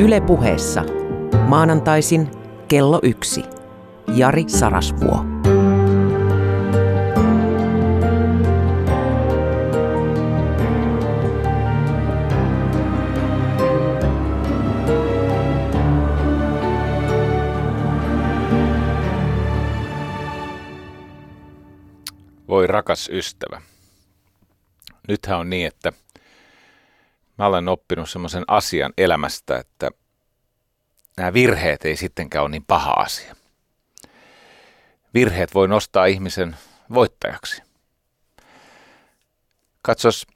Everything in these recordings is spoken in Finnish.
Yle puheessa. Maanantaisin kello yksi. Jari Sarasvuo. Voi rakas ystävä. Nythän on niin, että mä olen oppinut semmoisen asian elämästä, että nämä virheet ei sittenkään ole niin paha asia. Virheet voi nostaa ihmisen voittajaksi. Katsos,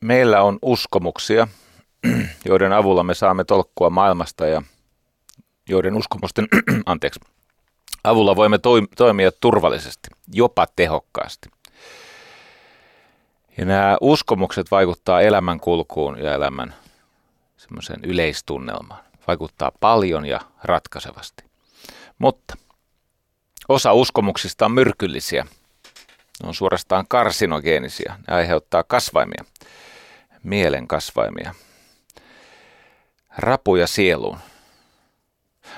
meillä on uskomuksia, joiden avulla me saamme tolkkua maailmasta ja joiden uskomusten anteeksi, avulla voimme toimia turvallisesti, jopa tehokkaasti. Ja nämä uskomukset vaikuttaa elämän kulkuun ja elämän semmoisen yleistunnelmaan. Vaikuttaa paljon ja ratkaisevasti. Mutta osa uskomuksista on myrkyllisiä. Ne on suorastaan karsinogeenisia. Ne aiheuttaa kasvaimia, mielen kasvaimia, rapuja sieluun.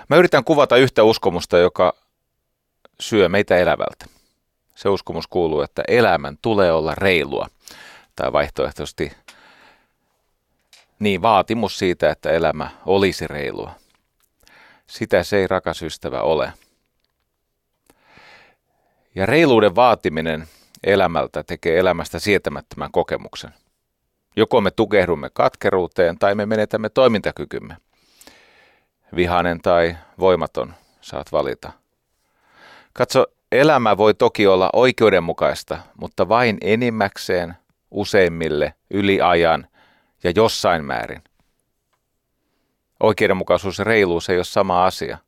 Mä yritän kuvata yhtä uskomusta, joka syö meitä elävältä. Se uskomus kuuluu, että elämän tulee olla reilua. Tai vaihtoehtoisesti niin vaatimus siitä, että elämä olisi reilua. Sitä se ei rakas ystävä ole. Ja reiluuden vaatiminen elämältä tekee elämästä sietämättömän kokemuksen. Joko me tukehdumme katkeruuteen tai me menetämme toimintakykymme. Vihanen tai voimaton saat valita. Katso, elämä voi toki olla oikeudenmukaista, mutta vain enimmäkseen, useimmille, yli ajan ja jossain määrin. Oikeudenmukaisuus ja reiluus ei ole sama asia.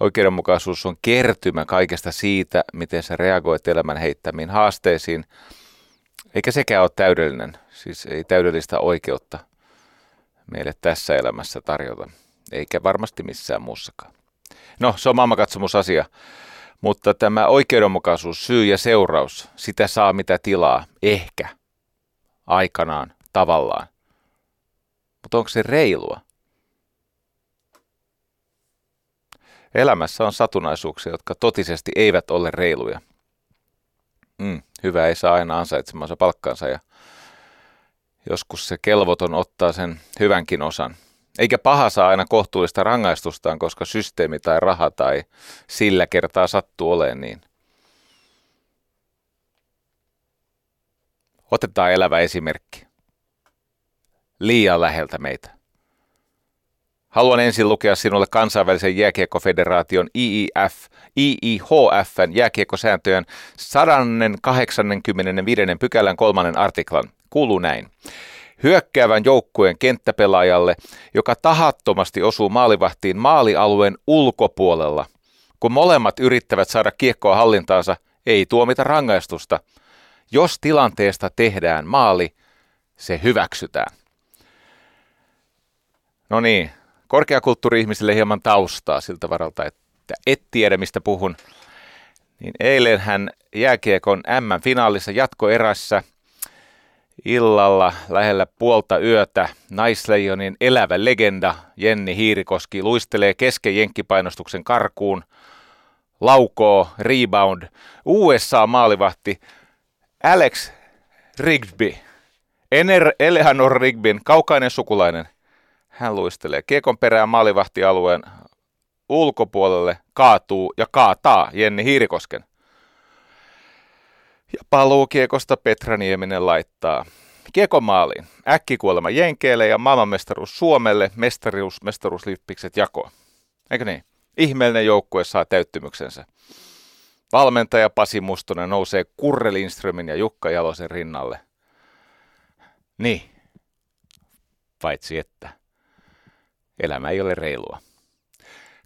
Oikeudenmukaisuus on kertymä kaikesta siitä, miten sä reagoit elämän heittämiin haasteisiin, eikä sekään ole täydellinen, siis ei täydellistä oikeutta meille tässä elämässä tarjota, eikä varmasti missään muussakaan. No, se on maailmankatsomusasia. Mutta tämä oikeudenmukaisuus, syy ja seuraus, sitä saa mitä tilaa, ehkä, aikanaan, tavallaan. Mutta onko se reilua? Elämässä on satunnaisuuksia, jotka totisesti eivät ole reiluja. Mm, hyvä ei saa aina ansaitsemansa palkkansa ja joskus se kelvoton ottaa sen hyvänkin osan. Eikä paha saa aina kohtuullista rangaistustaan, koska systeemi tai raha tai sillä kertaa sattuu olemaan niin. Otetaan elävä esimerkki. Liian läheltä meitä. Haluan ensin lukea sinulle kansainvälisen jääkiekkofederaation IIF, IIHFn jääkiekkosääntöjen 185. pykälän kolmannen artiklan. Kuuluu näin hyökkäävän joukkueen kenttäpelaajalle, joka tahattomasti osuu maalivahtiin maalialueen ulkopuolella. Kun molemmat yrittävät saada kiekkoa hallintaansa, ei tuomita rangaistusta. Jos tilanteesta tehdään maali, se hyväksytään. No niin, korkeakulttuuri-ihmisille hieman taustaa siltä varalta, että et tiedä mistä puhun. Niin eilen hän jääkiekon M-finaalissa jatkoerässä illalla lähellä puolta yötä naisleijonin elävä legenda Jenni Hiirikoski luistelee kesken jenkkipainostuksen karkuun, laukoo, rebound, USA-maalivahti Alex Rigby, Ener Eleanor Rigbyn kaukainen sukulainen. Hän luistelee kiekon perään maalivahtialueen ulkopuolelle, kaatuu ja kaataa Jenni Hiirikosken. Ja paluukiekosta Petra Nieminen laittaa kiekon maaliin. Äkkikuolema Jenkeelle ja maailmanmestaruus Suomelle, mestaruus, mestaruuslippikset jakoa. Eikö niin? Ihmeellinen joukkue saa täyttymyksensä. Valmentaja Pasi Mustonen nousee Kurre Lindströmin ja Jukka Jalosen rinnalle. Niin, paitsi että elämä ei ole reilua.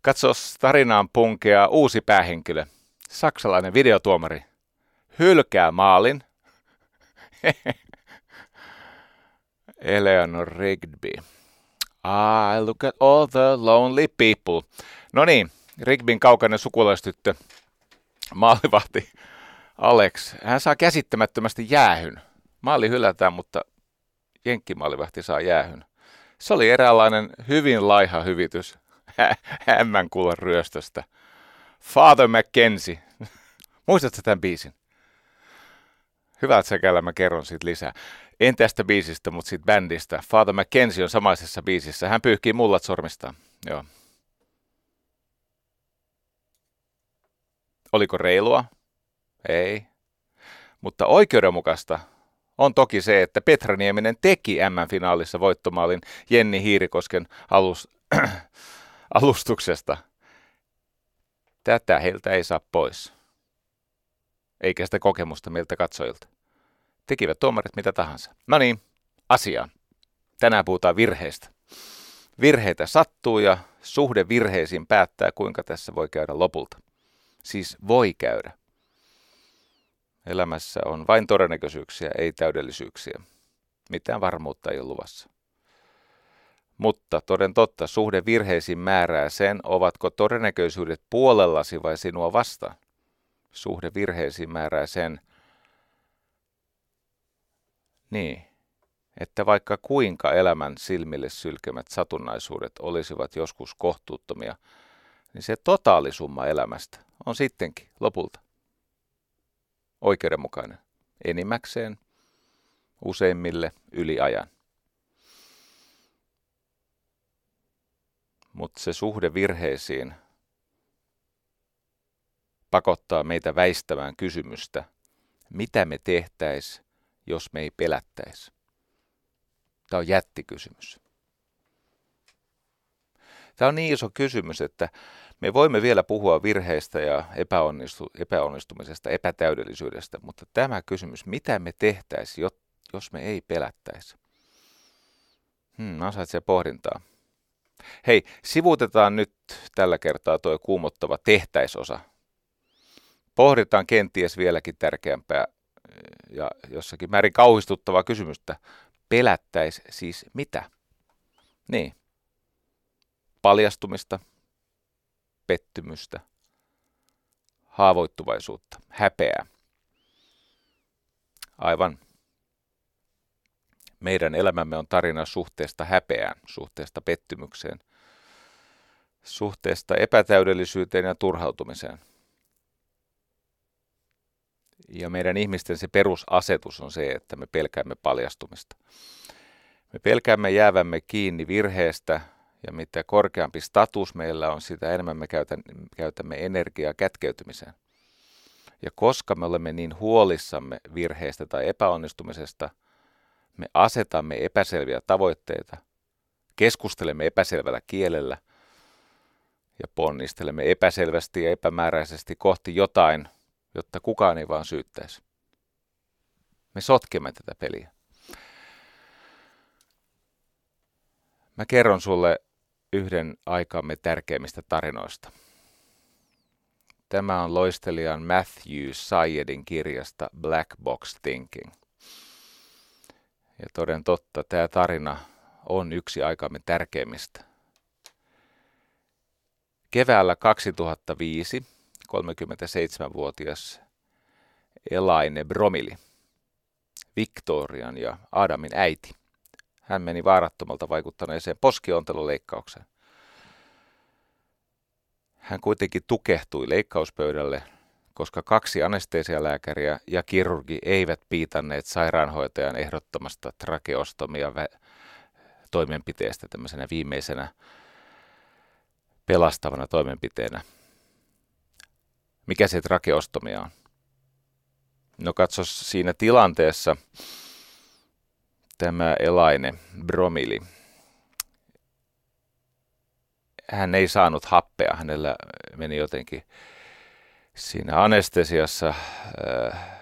Katso tarinaan punkea uusi päähenkilö, saksalainen videotuomari hylkää maalin. Eleanor Rigby. I look at all the lonely people. No niin, Rigbyn kaukainen sukulaistyttö, maalivahti Alex. Hän saa käsittämättömästi jäähyn. Maali hylätään, mutta jenkkimaalivahti saa jäähyn. Se oli eräänlainen hyvin laiha hyvitys hämmän kullan ryöstöstä. Father Mackenzie. Muistatko tämän biisin? Hyvä, että sekällä mä kerron siitä lisää. En tästä biisistä, mutta siitä bändistä. Father Mackenzie on samaisessa biisissä. Hän pyyhkii mullat sormistaan. Joo. Oliko reilua? Ei. Mutta oikeudenmukaista on toki se, että Petra Nieminen teki M-finaalissa voittomaalin Jenni Hiirikosken alus, alustuksesta. Tätä heiltä ei saa pois. Eikä sitä kokemusta meiltä katsojilta. Tekivät tuomarit mitä tahansa. No niin, asiaan. Tänään puhutaan virheistä. Virheitä sattuu ja suhde virheisiin päättää, kuinka tässä voi käydä lopulta. Siis voi käydä. Elämässä on vain todennäköisyyksiä, ei täydellisyyksiä. Mitään varmuutta ei ole luvassa. Mutta toden totta, suhde virheisiin määrää sen, ovatko todennäköisyydet puolellasi vai sinua vastaan. Suhde virheisiin määrää sen, niin, että vaikka kuinka elämän silmille sylkemät satunnaisuudet olisivat joskus kohtuuttomia, niin se totaalisumma elämästä on sittenkin lopulta oikeudenmukainen enimmäkseen useimmille yli ajan. Mutta se suhde virheisiin pakottaa meitä väistämään kysymystä, mitä me tehtäis, jos me ei pelättäisi. Tämä on jättikysymys. Tämä on niin iso kysymys, että me voimme vielä puhua virheistä ja epäonnistu, epäonnistumisesta, epätäydellisyydestä, mutta tämä kysymys, mitä me tehtäisiin, jos me ei pelättäisi? Hmm, ansaitsee pohdintaa. Hei, sivuutetaan nyt tällä kertaa tuo kuumottava tehtäisosa. Pohditaan kenties vieläkin tärkeämpää ja jossakin määrin kauhistuttavaa kysymystä. Pelättäisi siis mitä? Niin. Paljastumista, pettymystä, haavoittuvaisuutta, häpeää. Aivan. Meidän elämämme on tarina suhteesta häpeään, suhteesta pettymykseen, suhteesta epätäydellisyyteen ja turhautumiseen. Ja meidän ihmisten se perusasetus on se, että me pelkäämme paljastumista. Me pelkäämme jäävämme kiinni virheestä, ja mitä korkeampi status meillä on, sitä enemmän me käytämme energiaa kätkeytymiseen. Ja koska me olemme niin huolissamme virheestä tai epäonnistumisesta, me asetamme epäselviä tavoitteita, keskustelemme epäselvällä kielellä ja ponnistelemme epäselvästi ja epämääräisesti kohti jotain, jotta kukaan ei vaan syyttäisi. Me sotkemme tätä peliä. Mä kerron sulle yhden aikamme tärkeimmistä tarinoista. Tämä on loistelijan Matthew Syedin kirjasta Black Box Thinking. Ja toden totta, tämä tarina on yksi aikamme tärkeimmistä. Keväällä 2005 37-vuotias Elaine Bromili, Victorian ja Adamin äiti – hän meni vaarattomalta vaikuttaneeseen poskionteluleikkaukseen. Hän kuitenkin tukehtui leikkauspöydälle, koska kaksi anestesialääkäriä ja kirurgi eivät piitanneet sairaanhoitajan ehdottomasta trakeostomia toimenpiteestä tämmöisenä viimeisenä pelastavana toimenpiteenä. Mikä se trakeostomia on? No katso siinä tilanteessa, tämä Elaine Bromili. Hän ei saanut happea, hänellä meni jotenkin siinä anestesiassa äh,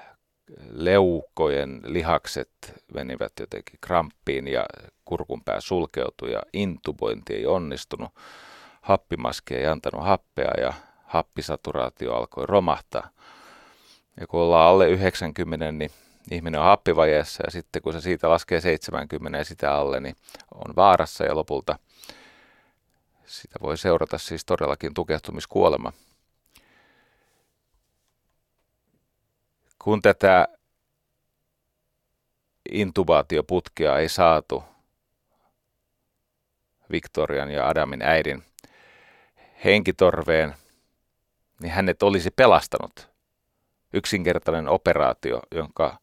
leukojen lihakset menivät jotenkin kramppiin ja kurkunpää sulkeutui ja intubointi ei onnistunut. Happimaski ei antanut happea ja happisaturaatio alkoi romahtaa. Ja kun ollaan alle 90, niin ihminen on happivajeessa ja sitten kun se siitä laskee 70 ja sitä alle, niin on vaarassa ja lopulta sitä voi seurata siis todellakin tukehtumiskuolema. Kun tätä intubaatioputkea ei saatu Victorian ja Adamin äidin henkitorveen, niin hänet olisi pelastanut. Yksinkertainen operaatio, jonka,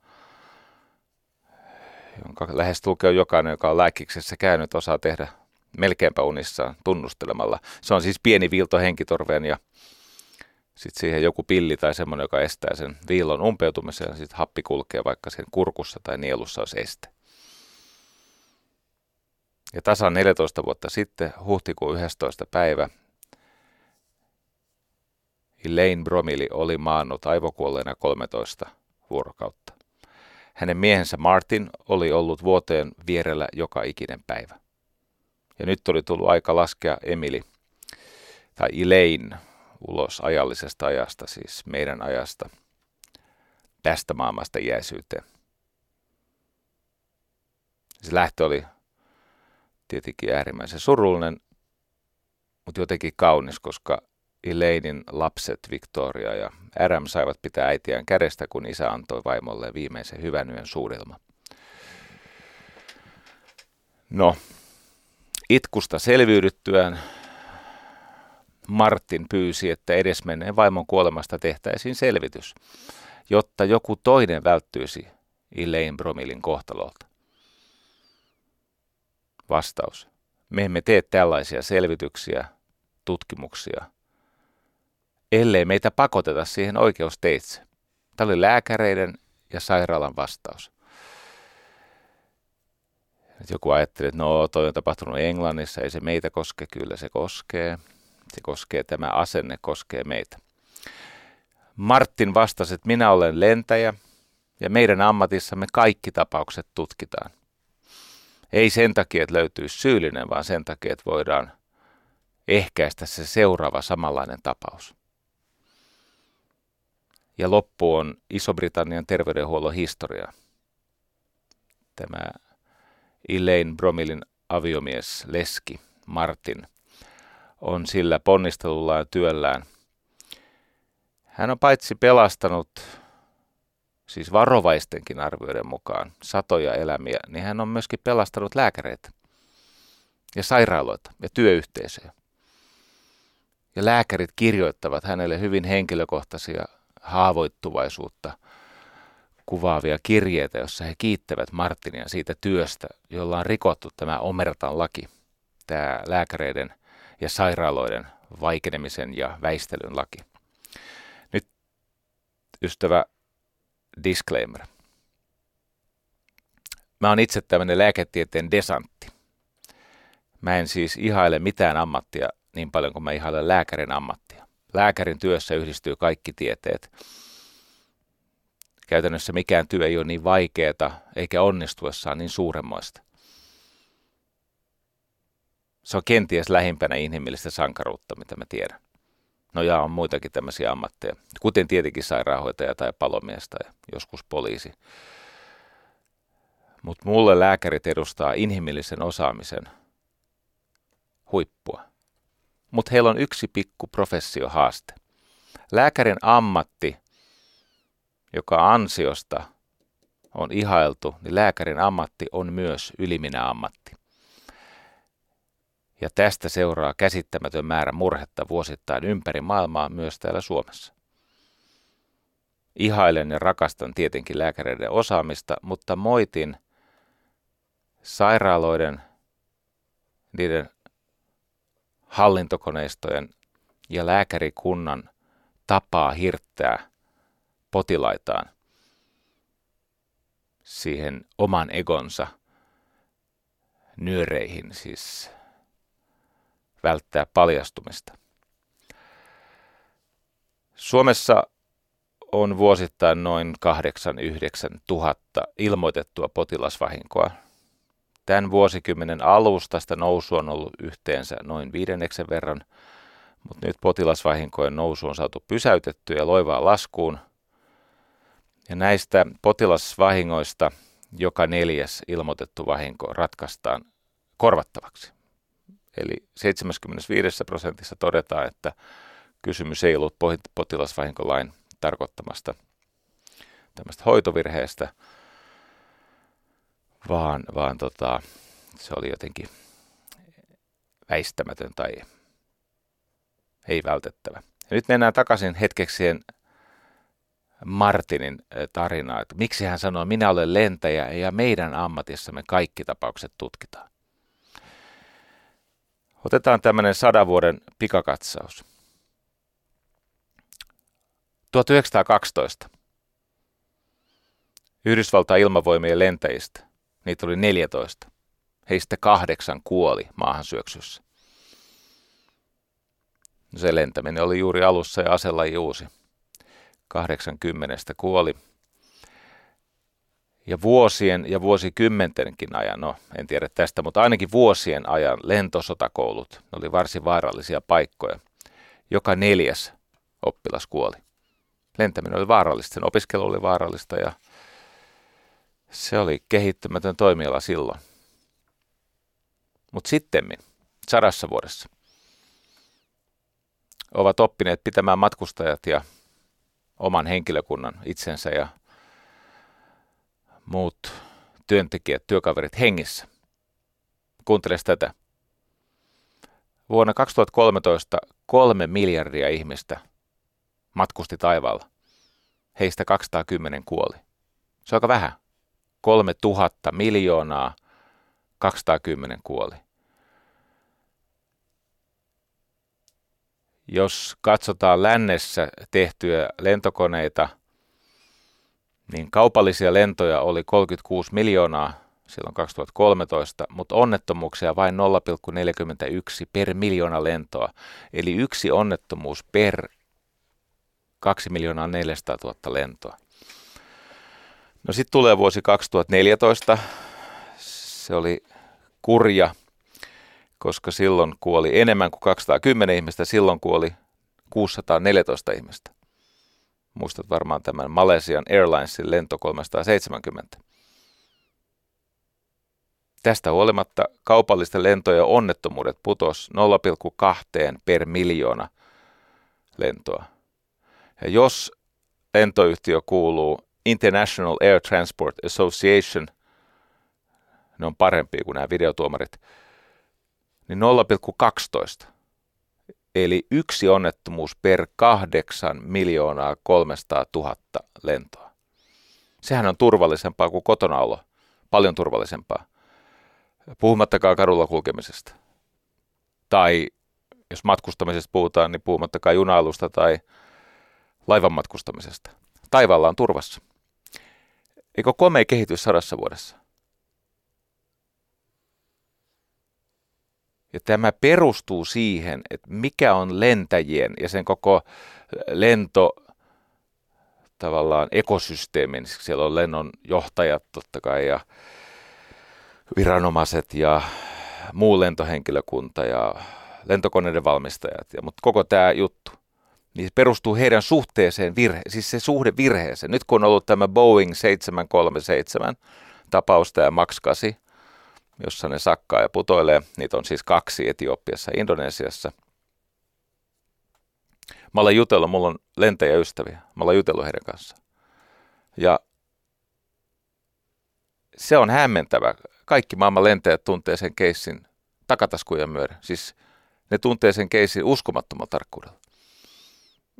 jonka lähestulkoon jokainen, joka on lääkiksessä käynyt, osaa tehdä melkeinpä unissaan tunnustelemalla. Se on siis pieni viilto henkitorveen ja sitten siihen joku pilli tai semmoinen, joka estää sen viillon umpeutumisen ja sitten happi kulkee vaikka sen kurkussa tai nielussa olisi este. Ja tasan 14 vuotta sitten, huhtikuun 11. päivä, Elaine Bromili oli maannut aivokuolleena 13 vuorokautta. Hänen miehensä Martin oli ollut vuoteen vierellä joka ikinen päivä. Ja nyt oli tullut aika laskea Emily tai Elaine ulos ajallisesta ajasta, siis meidän ajasta, tästä maailmasta iäisyyteen. Se lähtö oli tietenkin äärimmäisen surullinen, mutta jotenkin kaunis, koska Elainein lapset Victoria ja Adam saivat pitää äitiään kädestä, kun isä antoi vaimolle viimeisen hyvän yön suudelma. No, itkusta selviydyttyään Martin pyysi, että edesmenneen vaimon kuolemasta tehtäisiin selvitys, jotta joku toinen välttyisi Elaine Bromilin kohtalolta. Vastaus. Me emme tee tällaisia selvityksiä, tutkimuksia, ellei meitä pakoteta siihen oikeusteitse. Tämä oli lääkäreiden ja sairaalan vastaus. Joku ajatteli, että no toi on tapahtunut Englannissa, ei se meitä koske, kyllä se koskee. Se koskee, tämä asenne koskee meitä. Martin vastasi, että minä olen lentäjä ja meidän ammatissamme kaikki tapaukset tutkitaan. Ei sen takia, että löytyy syyllinen, vaan sen takia, että voidaan ehkäistä se seuraava samanlainen tapaus. Ja loppu on Iso-Britannian terveydenhuollon historia. Tämä Elaine Bromilin aviomies Leski Martin on sillä ponnistelullaan ja työllään. Hän on paitsi pelastanut, siis varovaistenkin arvioiden mukaan, satoja elämiä, niin hän on myöskin pelastanut lääkäreitä ja sairaaloita ja työyhteisöjä. Ja lääkärit kirjoittavat hänelle hyvin henkilökohtaisia haavoittuvaisuutta kuvaavia kirjeitä, jossa he kiittävät Martinia siitä työstä, jolla on rikottu tämä Omertan laki, tämä lääkäreiden ja sairaaloiden vaikenemisen ja väistelyn laki. Nyt ystävä disclaimer. Mä oon itse tämmöinen lääketieteen desantti. Mä en siis ihaile mitään ammattia niin paljon kuin mä ihailen lääkärin ammattia. Lääkärin työssä yhdistyy kaikki tieteet. Käytännössä mikään työ ei ole niin vaikeaa eikä onnistuessaan niin suuremmoista. Se on kenties lähimpänä inhimillistä sankaruutta, mitä mä tiedän. No ja on muitakin tämmöisiä ammatteja, kuten tietenkin sairaanhoitaja tai palomies tai joskus poliisi. Mutta mulle lääkärit edustaa inhimillisen osaamisen huippua. Mutta heillä on yksi pikku professiohaaste. Lääkärin ammatti, joka ansiosta on ihailtu, niin lääkärin ammatti on myös yliminä ammatti. Ja tästä seuraa käsittämätön määrä murhetta vuosittain ympäri maailmaa myös täällä Suomessa. Ihailen ja rakastan tietenkin lääkäreiden osaamista, mutta moitin sairaaloiden, niiden hallintokoneistojen ja lääkärikunnan tapaa hirttää potilaitaan siihen oman egonsa nyöreihin, siis välttää paljastumista. Suomessa on vuosittain noin 8-9 tuhatta ilmoitettua potilasvahinkoa. Tämän vuosikymmenen alusta sitä nousu on ollut yhteensä noin viidenneksen verran, mutta nyt potilasvahinkojen nousu on saatu pysäytettyä ja loivaa laskuun. Ja näistä potilasvahingoista joka neljäs ilmoitettu vahinko ratkaistaan korvattavaksi. Eli 75 prosentissa todetaan, että kysymys ei ollut potilasvahinkolain tarkoittamasta tämmöistä hoitovirheestä, vaan, vaan tota, se oli jotenkin väistämätön tai ei vältettävä. Ja nyt mennään takaisin hetkekseen Martinin tarinaa, että miksi hän sanoo, minä olen lentäjä ja meidän ammatissamme kaikki tapaukset tutkitaan. Otetaan tämmöinen sadan vuoden pikakatsaus. 1912. Yhdysvaltain ilmavoimien lentäjistä, niitä oli 14. Heistä kahdeksan kuoli maahan syöksyssä. No se lentäminen oli juuri alussa ja aselaji uusi. 80 kuoli. Ja vuosien ja vuosikymmentenkin ajan, no en tiedä tästä, mutta ainakin vuosien ajan lentosotakoulut ne oli varsin vaarallisia paikkoja. Joka neljäs oppilas kuoli. Lentäminen oli vaarallista, sen opiskelu oli vaarallista ja se oli kehittymätön toimiala silloin. Mutta sittemmin, sadassa vuodessa, ovat oppineet pitämään matkustajat ja oman henkilökunnan itsensä ja muut työntekijät, työkaverit hengissä. Kuuntele tätä. Vuonna 2013 kolme miljardia ihmistä matkusti taivaalla. Heistä 210 kuoli. Se on aika vähän. 3000 miljoonaa 210 kuoli. Jos katsotaan lännessä tehtyjä lentokoneita, niin kaupallisia lentoja oli 36 miljoonaa silloin 2013, mutta onnettomuuksia vain 0,41 per miljoona lentoa. Eli yksi onnettomuus per 2 miljoonaa 400 000 lentoa. No sitten tulee vuosi 2014. Se oli kurja, koska silloin kuoli enemmän kuin 210 ihmistä, silloin kuoli 614 ihmistä. Muistat varmaan tämän Malesian Airlinesin lento 370. Tästä huolimatta kaupallisten lentojen onnettomuudet putos 0,2 per miljoona lentoa. Ja jos lentoyhtiö kuuluu International Air Transport Association, ne on parempia kuin nämä videotuomarit, niin 0,12. Eli yksi onnettomuus per 8 miljoonaa 300 000 lentoa. Sehän on turvallisempaa kuin kotona olo. Paljon turvallisempaa. Puhumattakaan kadulla kulkemisesta. Tai jos matkustamisesta puhutaan, niin puhumattakaan junailusta tai laivan matkustamisesta. Taivaalla on turvassa. Eikö komea kehitys sadassa vuodessa? Ja tämä perustuu siihen, että mikä on lentäjien ja sen koko lento tavallaan ekosysteemin. Siellä on lennon johtajat totta kai ja viranomaiset ja muu lentohenkilökunta ja lentokoneiden valmistajat. Ja, mutta koko tämä juttu, niin se perustuu heidän suhteeseen, virhe, siis se suhde virheeseen. Nyt kun on ollut tämä Boeing 737 tapaus, tämä Max 8, jossa ne sakkaa ja putoilee. Niitä on siis kaksi Etiopiassa ja Indonesiassa. Mä olen jutellut, mulla on lentäjäystäviä. Mä olen jutellut heidän kanssaan. Ja se on hämmentävä. Kaikki maailman lentäjät tuntee sen keissin takataskujen myöden. Siis ne tuntee sen keissin uskomattomalla tarkkuudella.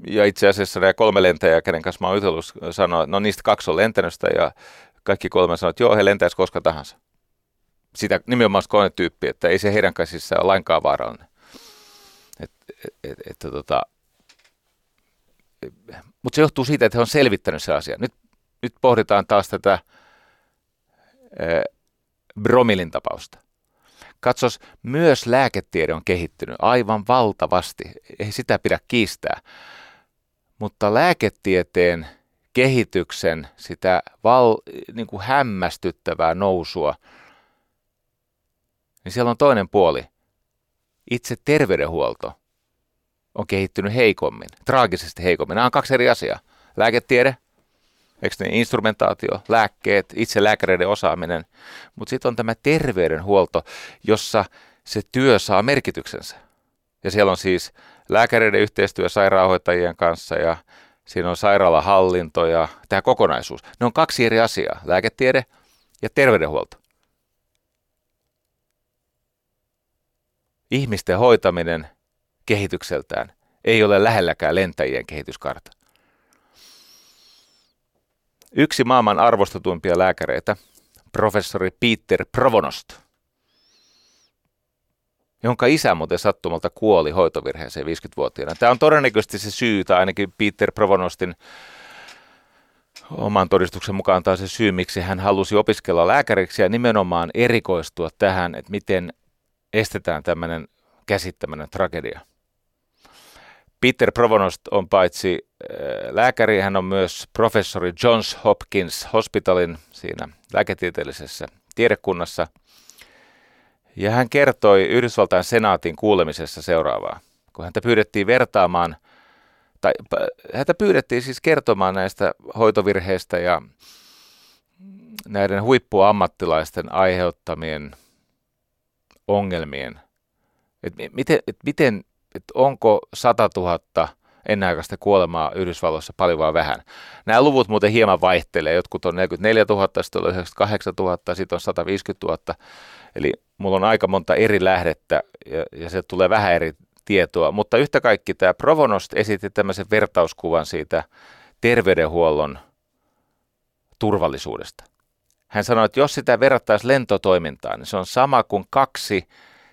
Ja itse asiassa nämä kolme lentäjää, kenen kanssa mä oon jutellut, sanoo, no niistä kaksi on lentänyt ja kaikki kolme sanoo, että joo, he lentäisi koska tahansa sitä nimenomaan konetyyppiä, että ei se heidän käsissä ole lainkaan vaarallinen. Et, et, et, et, tota, mutta se johtuu siitä, että he on selvittänyt se asia. Nyt, nyt pohditaan taas tätä ää, Bromilin tapausta. Katsos, myös lääketiede on kehittynyt aivan valtavasti. Ei sitä pidä kiistää. Mutta lääketieteen kehityksen sitä val, niin kuin hämmästyttävää nousua – niin siellä on toinen puoli. Itse terveydenhuolto on kehittynyt heikommin, traagisesti heikommin. Nämä on kaksi eri asiaa. Lääketiede, eikö ne instrumentaatio, lääkkeet, itse lääkäreiden osaaminen, mutta sitten on tämä terveydenhuolto, jossa se työ saa merkityksensä. Ja siellä on siis lääkäreiden yhteistyö sairaanhoitajien kanssa ja siinä on sairaalahallinto ja tämä kokonaisuus. Ne on kaksi eri asiaa, lääketiede ja terveydenhuolto. ihmisten hoitaminen kehitykseltään ei ole lähelläkään lentäjien kehityskarta. Yksi maailman arvostetuimpia lääkäreitä, professori Peter Provonost, jonka isä muuten sattumalta kuoli hoitovirheeseen 50-vuotiaana. Tämä on todennäköisesti se syy, tai ainakin Peter Provonostin oman todistuksen mukaan taas se syy, miksi hän halusi opiskella lääkäriksi ja nimenomaan erikoistua tähän, että miten estetään tämmöinen käsittämäinen tragedia. Peter Provonost on paitsi äh, lääkäri, hän on myös professori Johns Hopkins Hospitalin siinä lääketieteellisessä tiedekunnassa. Ja hän kertoi Yhdysvaltain senaatin kuulemisessa seuraavaa. Kun häntä pyydettiin vertaamaan, tai häntä pyydettiin siis kertomaan näistä hoitovirheistä ja näiden huippuammattilaisten aiheuttamien ongelmien. Et miten, et miten että onko 100 000 ennenaikaista kuolemaa Yhdysvalloissa paljon vai vähän. Nämä luvut muuten hieman vaihtelee. Jotkut on 44 000, sitten on 98 000, sitten on 150 000. Eli mulla on aika monta eri lähdettä ja, ja se tulee vähän eri tietoa. Mutta yhtä kaikki tämä Provonost esitti tämmöisen vertauskuvan siitä terveydenhuollon turvallisuudesta. Hän sanoi, että jos sitä verrattaisiin lentotoimintaan, niin se on sama kuin kaksi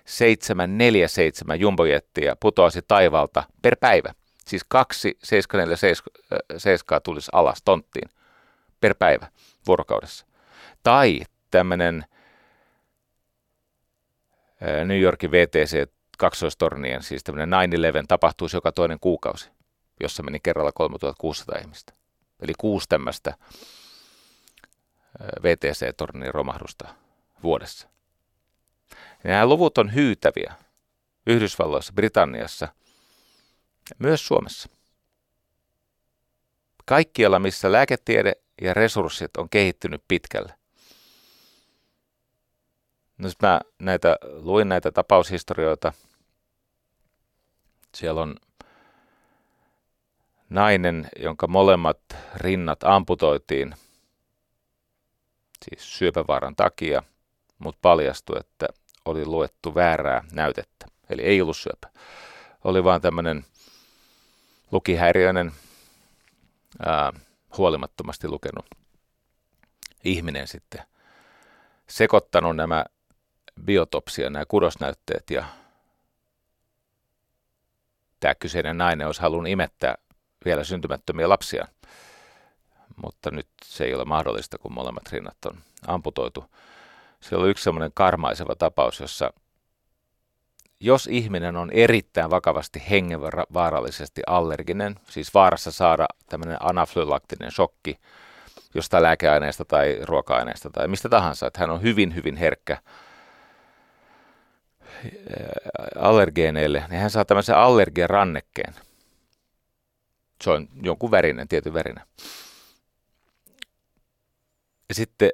747 jumbojettia putoasi taivalta per päivä. Siis kaksi 747 tulisi alas tonttiin per päivä vuorokaudessa. Tai tämmöinen New Yorkin VTC kaksoistornien, siis tämmöinen 9-11 tapahtuisi joka toinen kuukausi, jossa meni kerralla 3600 ihmistä. Eli kuusi tämmöistä VTC-tornin romahdusta vuodessa. Ja nämä luvut on hyytäviä Yhdysvalloissa, Britanniassa, myös Suomessa. Kaikkialla, missä lääketiede ja resurssit on kehittynyt pitkälle. No mä näitä, luin näitä tapaushistorioita. Siellä on nainen, jonka molemmat rinnat amputoitiin, siis syöpävaaran takia, mutta paljastui, että oli luettu väärää näytettä. Eli ei ollut syöpä. Oli vaan tämmöinen lukihäiriöinen, ää, huolimattomasti lukenut ihminen sitten sekoittanut nämä biotopsia, nämä kudosnäytteet ja tämä kyseinen nainen olisi halunnut imettää vielä syntymättömiä lapsia, mutta nyt se ei ole mahdollista, kun molemmat rinnat on amputoitu. Siellä oli yksi semmoinen karmaiseva tapaus, jossa jos ihminen on erittäin vakavasti hengenvaarallisesti allerginen, siis vaarassa saada tämmöinen anafylaktinen shokki jostain lääkeaineesta tai ruoka-aineesta tai mistä tahansa, että hän on hyvin, hyvin herkkä allergeeneille, niin hän saa tämmöisen allergian rannekkeen. Se on jonkun värinen, tietyn värinen. Ja sitten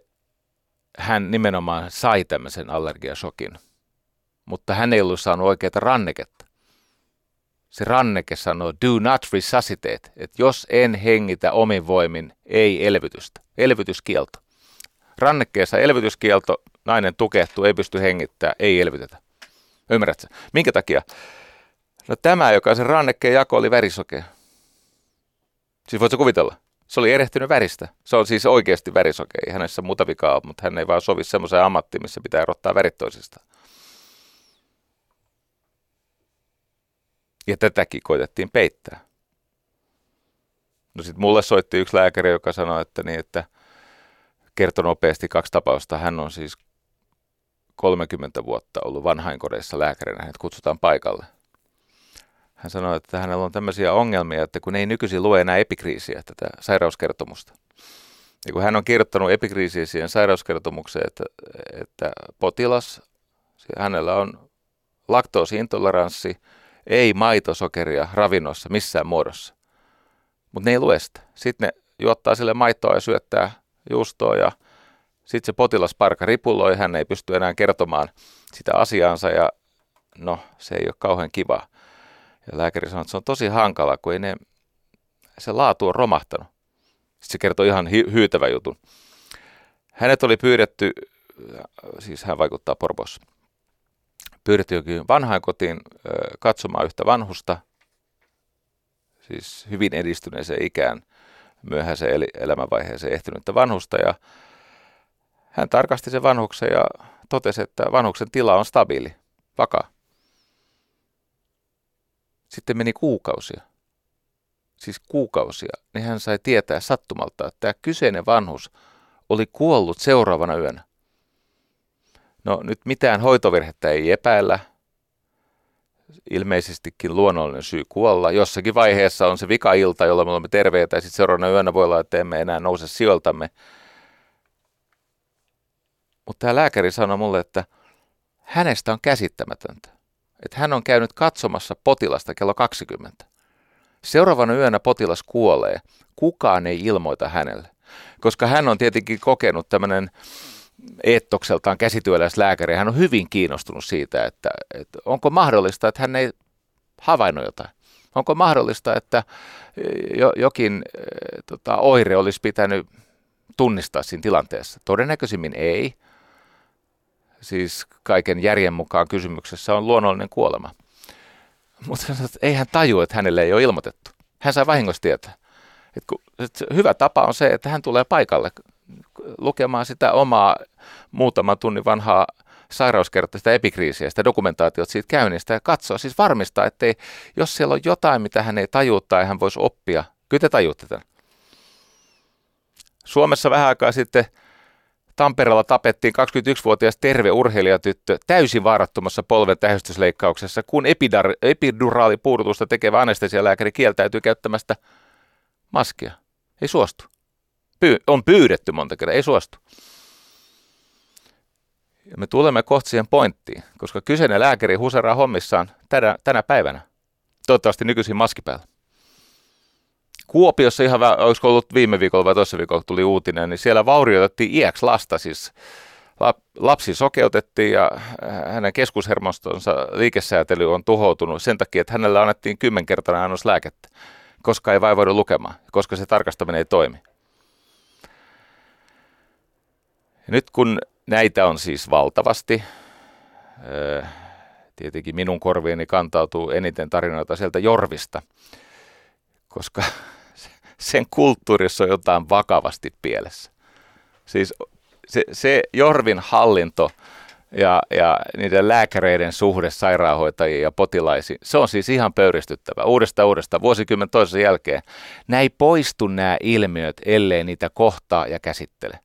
hän nimenomaan sai tämmöisen allergiasokin, mutta hän ei ollut saanut oikeaa ranneketta. Se ranneke sanoo, do not resuscitate, että jos en hengitä omin voimin, ei elvytystä. Elvytyskielto. Rannekkeessa elvytyskielto, nainen tukehtuu, ei pysty hengittämään, ei elvytetä. Ymmärrätkö? Minkä takia? No tämä, joka sen rannekkeen jako oli värisokea. Siis voitko kuvitella? Se oli erehtynyt väristä. Se on siis oikeasti värisokea. Ei hänessä muuta vikaa mutta hän ei vaan sovi semmoiseen ammattiin, missä pitää erottaa värit toisistaan. Ja tätäkin koitettiin peittää. No sitten mulle soitti yksi lääkäri, joka sanoi, että, niin, että kertoi nopeasti kaksi tapausta. Hän on siis 30 vuotta ollut vanhainkodeissa lääkärinä, hänet kutsutaan paikalle. Hän sanoi, että hänellä on tämmöisiä ongelmia, että kun ei nykyisin lue enää epikriisiä, tätä sairauskertomusta. Ja kun hän on kirjoittanut epikriisiä siihen sairauskertomukseen, että, että potilas, hänellä on laktoosiintoleranssi, ei maitosokeria ravinnossa missään muodossa. Mutta ne ei lue sitä. Sitten ne juottaa sille maitoa ja syöttää juustoa ja sitten se potilasparka ripulloi, hän ei pysty enää kertomaan sitä asiaansa ja no se ei ole kauhean kivaa. Ja lääkäri sanoi, että se on tosi hankala, kun ei ne, se laatu on romahtanut. Sitten se kertoi ihan hy- hyytävän jutun. Hänet oli pyydetty, siis hän vaikuttaa Porvossa. pyydettiin jokin vanhainkotiin katsomaan yhtä vanhusta, siis hyvin edistyneeseen ikään, myöhäiseen elämänvaiheeseen ehtynyttä vanhusta. Ja hän tarkasti sen vanhuksen ja totesi, että vanhuksen tila on stabiili, vakaa. Sitten meni kuukausia, siis kuukausia, niin hän sai tietää sattumalta, että tämä kyseinen vanhus oli kuollut seuraavana yönä. No nyt mitään hoitovirhettä ei epäillä. Ilmeisestikin luonnollinen syy kuolla. Jossakin vaiheessa on se vika-ilta, jolloin me olemme terveitä ja sitten seuraavana yönä voi olla, että emme enää nouse sijoiltamme. Mutta tämä lääkäri sanoi mulle, että hänestä on käsittämätöntä, että hän on käynyt katsomassa potilasta kello 20. Seuraavana yönä potilas kuolee. Kukaan ei ilmoita hänelle, koska hän on tietenkin kokenut tämmöinen eettokseltaan käsityöläislääkäri. Hän on hyvin kiinnostunut siitä, että, että onko mahdollista, että hän ei havainnut jotain. Onko mahdollista, että jo, jokin e, tota, oire olisi pitänyt tunnistaa siinä tilanteessa? Todennäköisimmin ei. Siis kaiken järjen mukaan kysymyksessä on luonnollinen kuolema. Mutta ei hän tajua, että hänelle ei ole ilmoitettu. Hän saa vahingossa tietää. Et kun, et hyvä tapa on se, että hän tulee paikalle lukemaan sitä omaa muutaman tunnin vanhaa sairauskertoa, sitä epikriisiä, sitä dokumentaatiota siitä käynnistä ja katsoa, siis varmistaa, että jos siellä on jotain, mitä hän ei tajua tai hän voisi oppia, kyllä te tajuutte tämän. Suomessa vähän aikaa sitten Tampereella tapettiin 21-vuotias terve urheilijatyttö täysin vaarattomassa polven tähystysleikkauksessa, kun epidar- epiduraalipuudutusta tekevä anestesialääkäri kieltäytyy käyttämästä maskia. Ei suostu. Pyy- on pyydetty monta kertaa, ei suostu. Ja me tulemme kohta siihen pointtiin, koska kyseinen lääkäri huseraa hommissaan tänä, tänä päivänä. Toivottavasti nykyisin maskipäällä. Kuopiossa ihan, olisiko ollut viime viikolla vai toisessa viikolla tuli uutinen, niin siellä vaurioitettiin iäksi lasta, siis lapsi sokeutettiin ja hänen keskushermostonsa liikesäätely on tuhoutunut sen takia, että hänelle annettiin kymmenkertainen annos lääkettä, koska ei vaivoidu lukemaan, koska se tarkastaminen ei toimi. Nyt kun näitä on siis valtavasti, tietenkin minun korviini kantautuu eniten tarinoita sieltä Jorvista, koska sen kulttuurissa on jotain vakavasti pielessä. Siis se, se Jorvin hallinto ja, ja niiden lääkäreiden suhde sairaanhoitajiin ja potilaisiin, se on siis ihan pöyristyttävä. Uudesta uudesta, vuosikymmen toisen jälkeen. Ei poistu nämä ilmiöt, ellei niitä kohtaa ja käsittele.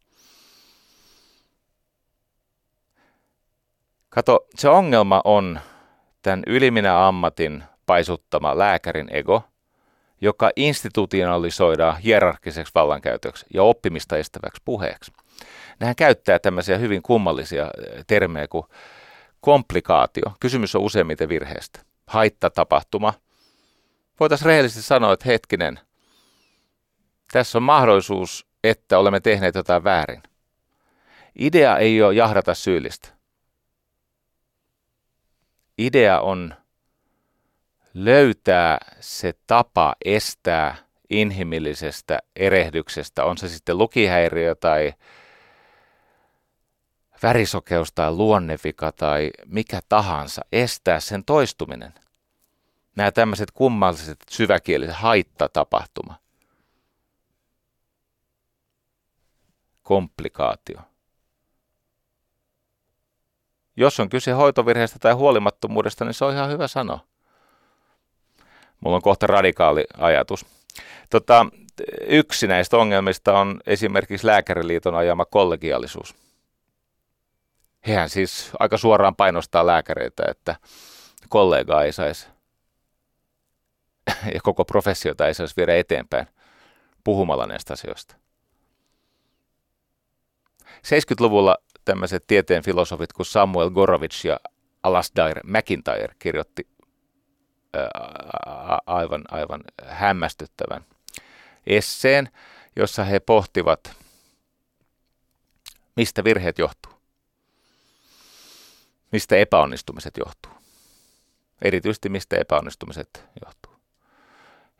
Kato, se ongelma on tämän yliminä ammatin paisuttama lääkärin ego, joka institutionalisoidaan hierarkiseksi vallankäytöksi ja oppimista estäväksi puheeksi. Nehän käyttää tämmöisiä hyvin kummallisia eh, termejä kuin komplikaatio. Kysymys on useimmiten virheestä. Haittatapahtuma. Voitaisiin rehellisesti sanoa, että hetkinen, tässä on mahdollisuus, että olemme tehneet jotain väärin. Idea ei ole jahdata syyllistä. Idea on löytää se tapa estää inhimillisestä erehdyksestä, on se sitten lukihäiriö tai värisokeus tai luonnevika tai mikä tahansa, estää sen toistuminen. Nämä tämmöiset kummalliset syväkieliset haittatapahtuma. Komplikaatio. Jos on kyse hoitovirheestä tai huolimattomuudesta, niin se on ihan hyvä sanoa. Mulla on kohta radikaali ajatus. Tota, yksi näistä ongelmista on esimerkiksi Lääkäriliiton ajama kollegiaalisuus. Hehän siis aika suoraan painostaa lääkäreitä, että kollegaa ei saisi ja koko professiota ei saisi viedä eteenpäin puhumalla näistä asioista. 70-luvulla tämmöiset tieteen filosofit kuin Samuel Gorovich ja Alasdair McIntyre kirjoitti aivan, aivan hämmästyttävän esseen, jossa he pohtivat, mistä virheet johtuu, mistä epäonnistumiset johtuu, erityisesti mistä epäonnistumiset johtuu.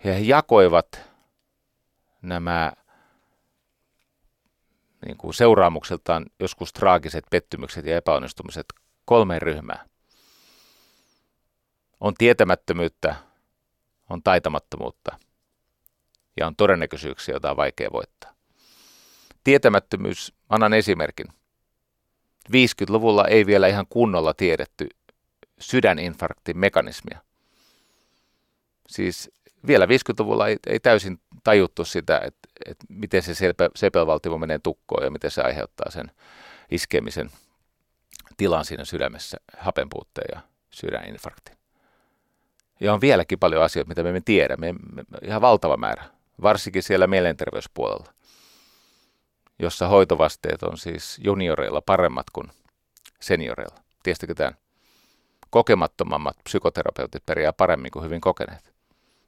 Ja he jakoivat nämä niin kuin seuraamukseltaan joskus traagiset pettymykset ja epäonnistumiset kolmeen ryhmään. On tietämättömyyttä, on taitamattomuutta ja on todennäköisyyksiä, joita on vaikea voittaa. Tietämättömyys, annan esimerkin. 50-luvulla ei vielä ihan kunnolla tiedetty sydäninfarktin mekanismia. Siis vielä 50-luvulla ei, ei täysin tajuttu sitä, että, että miten se sepelvaltimo menee tukkoon ja miten se aiheuttaa sen iskemisen tilan siinä sydämessä, hapenpuutteen ja sydäninfarktin. Ja on vieläkin paljon asioita, mitä me emme tiedä, me, me, ihan valtava määrä, varsinkin siellä mielenterveyspuolella, jossa hoitovasteet on siis junioreilla paremmat kuin senioreilla. Tiesittekö tämän? Kokemattomammat psykoterapeutit pärjää paremmin kuin hyvin kokeneet.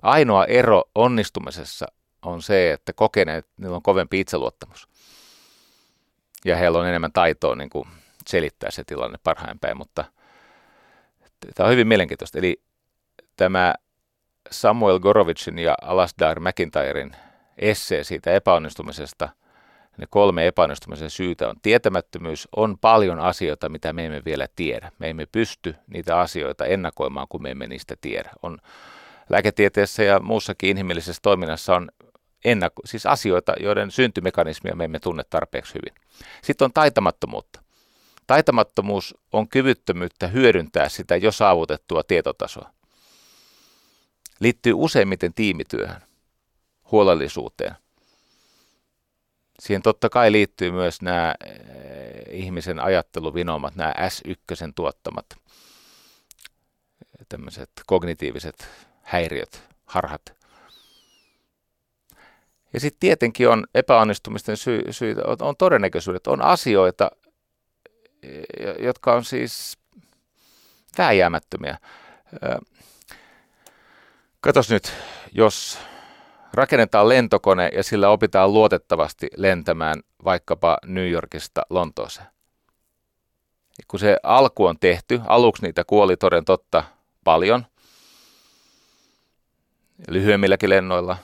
Ainoa ero onnistumisessa on se, että kokeneet, niillä on kovempi itseluottamus. Ja heillä on enemmän taitoa niin kuin selittää se tilanne parhain päin, mutta tämä on hyvin mielenkiintoista. Eli tämä Samuel Gorovicin ja Alasdair McIntyren essee siitä epäonnistumisesta, ne kolme epäonnistumisen syytä on tietämättömyys, on paljon asioita, mitä me emme vielä tiedä. Me emme pysty niitä asioita ennakoimaan, kun me emme niistä tiedä. On lääketieteessä ja muussakin inhimillisessä toiminnassa on ennakko, siis asioita, joiden syntymekanismia me emme tunne tarpeeksi hyvin. Sitten on taitamattomuutta. Taitamattomuus on kyvyttömyyttä hyödyntää sitä jo saavutettua tietotasoa. Liittyy useimmiten tiimityöhön, huolellisuuteen. Siihen totta kai liittyy myös nämä eh, ihmisen ajatteluvinomat, nämä S1 tuottamat tämmöiset kognitiiviset häiriöt, harhat. Ja sitten tietenkin on epäonnistumisten sy- syitä, on, on todennäköisyydet, on asioita, jotka on siis vääjäämättömiä. Katos nyt, jos rakennetaan lentokone ja sillä opitaan luotettavasti lentämään vaikkapa New Yorkista Lontooseen. Kun se alku on tehty, aluksi niitä kuoli toden totta paljon, lyhyemmilläkin lennoilla,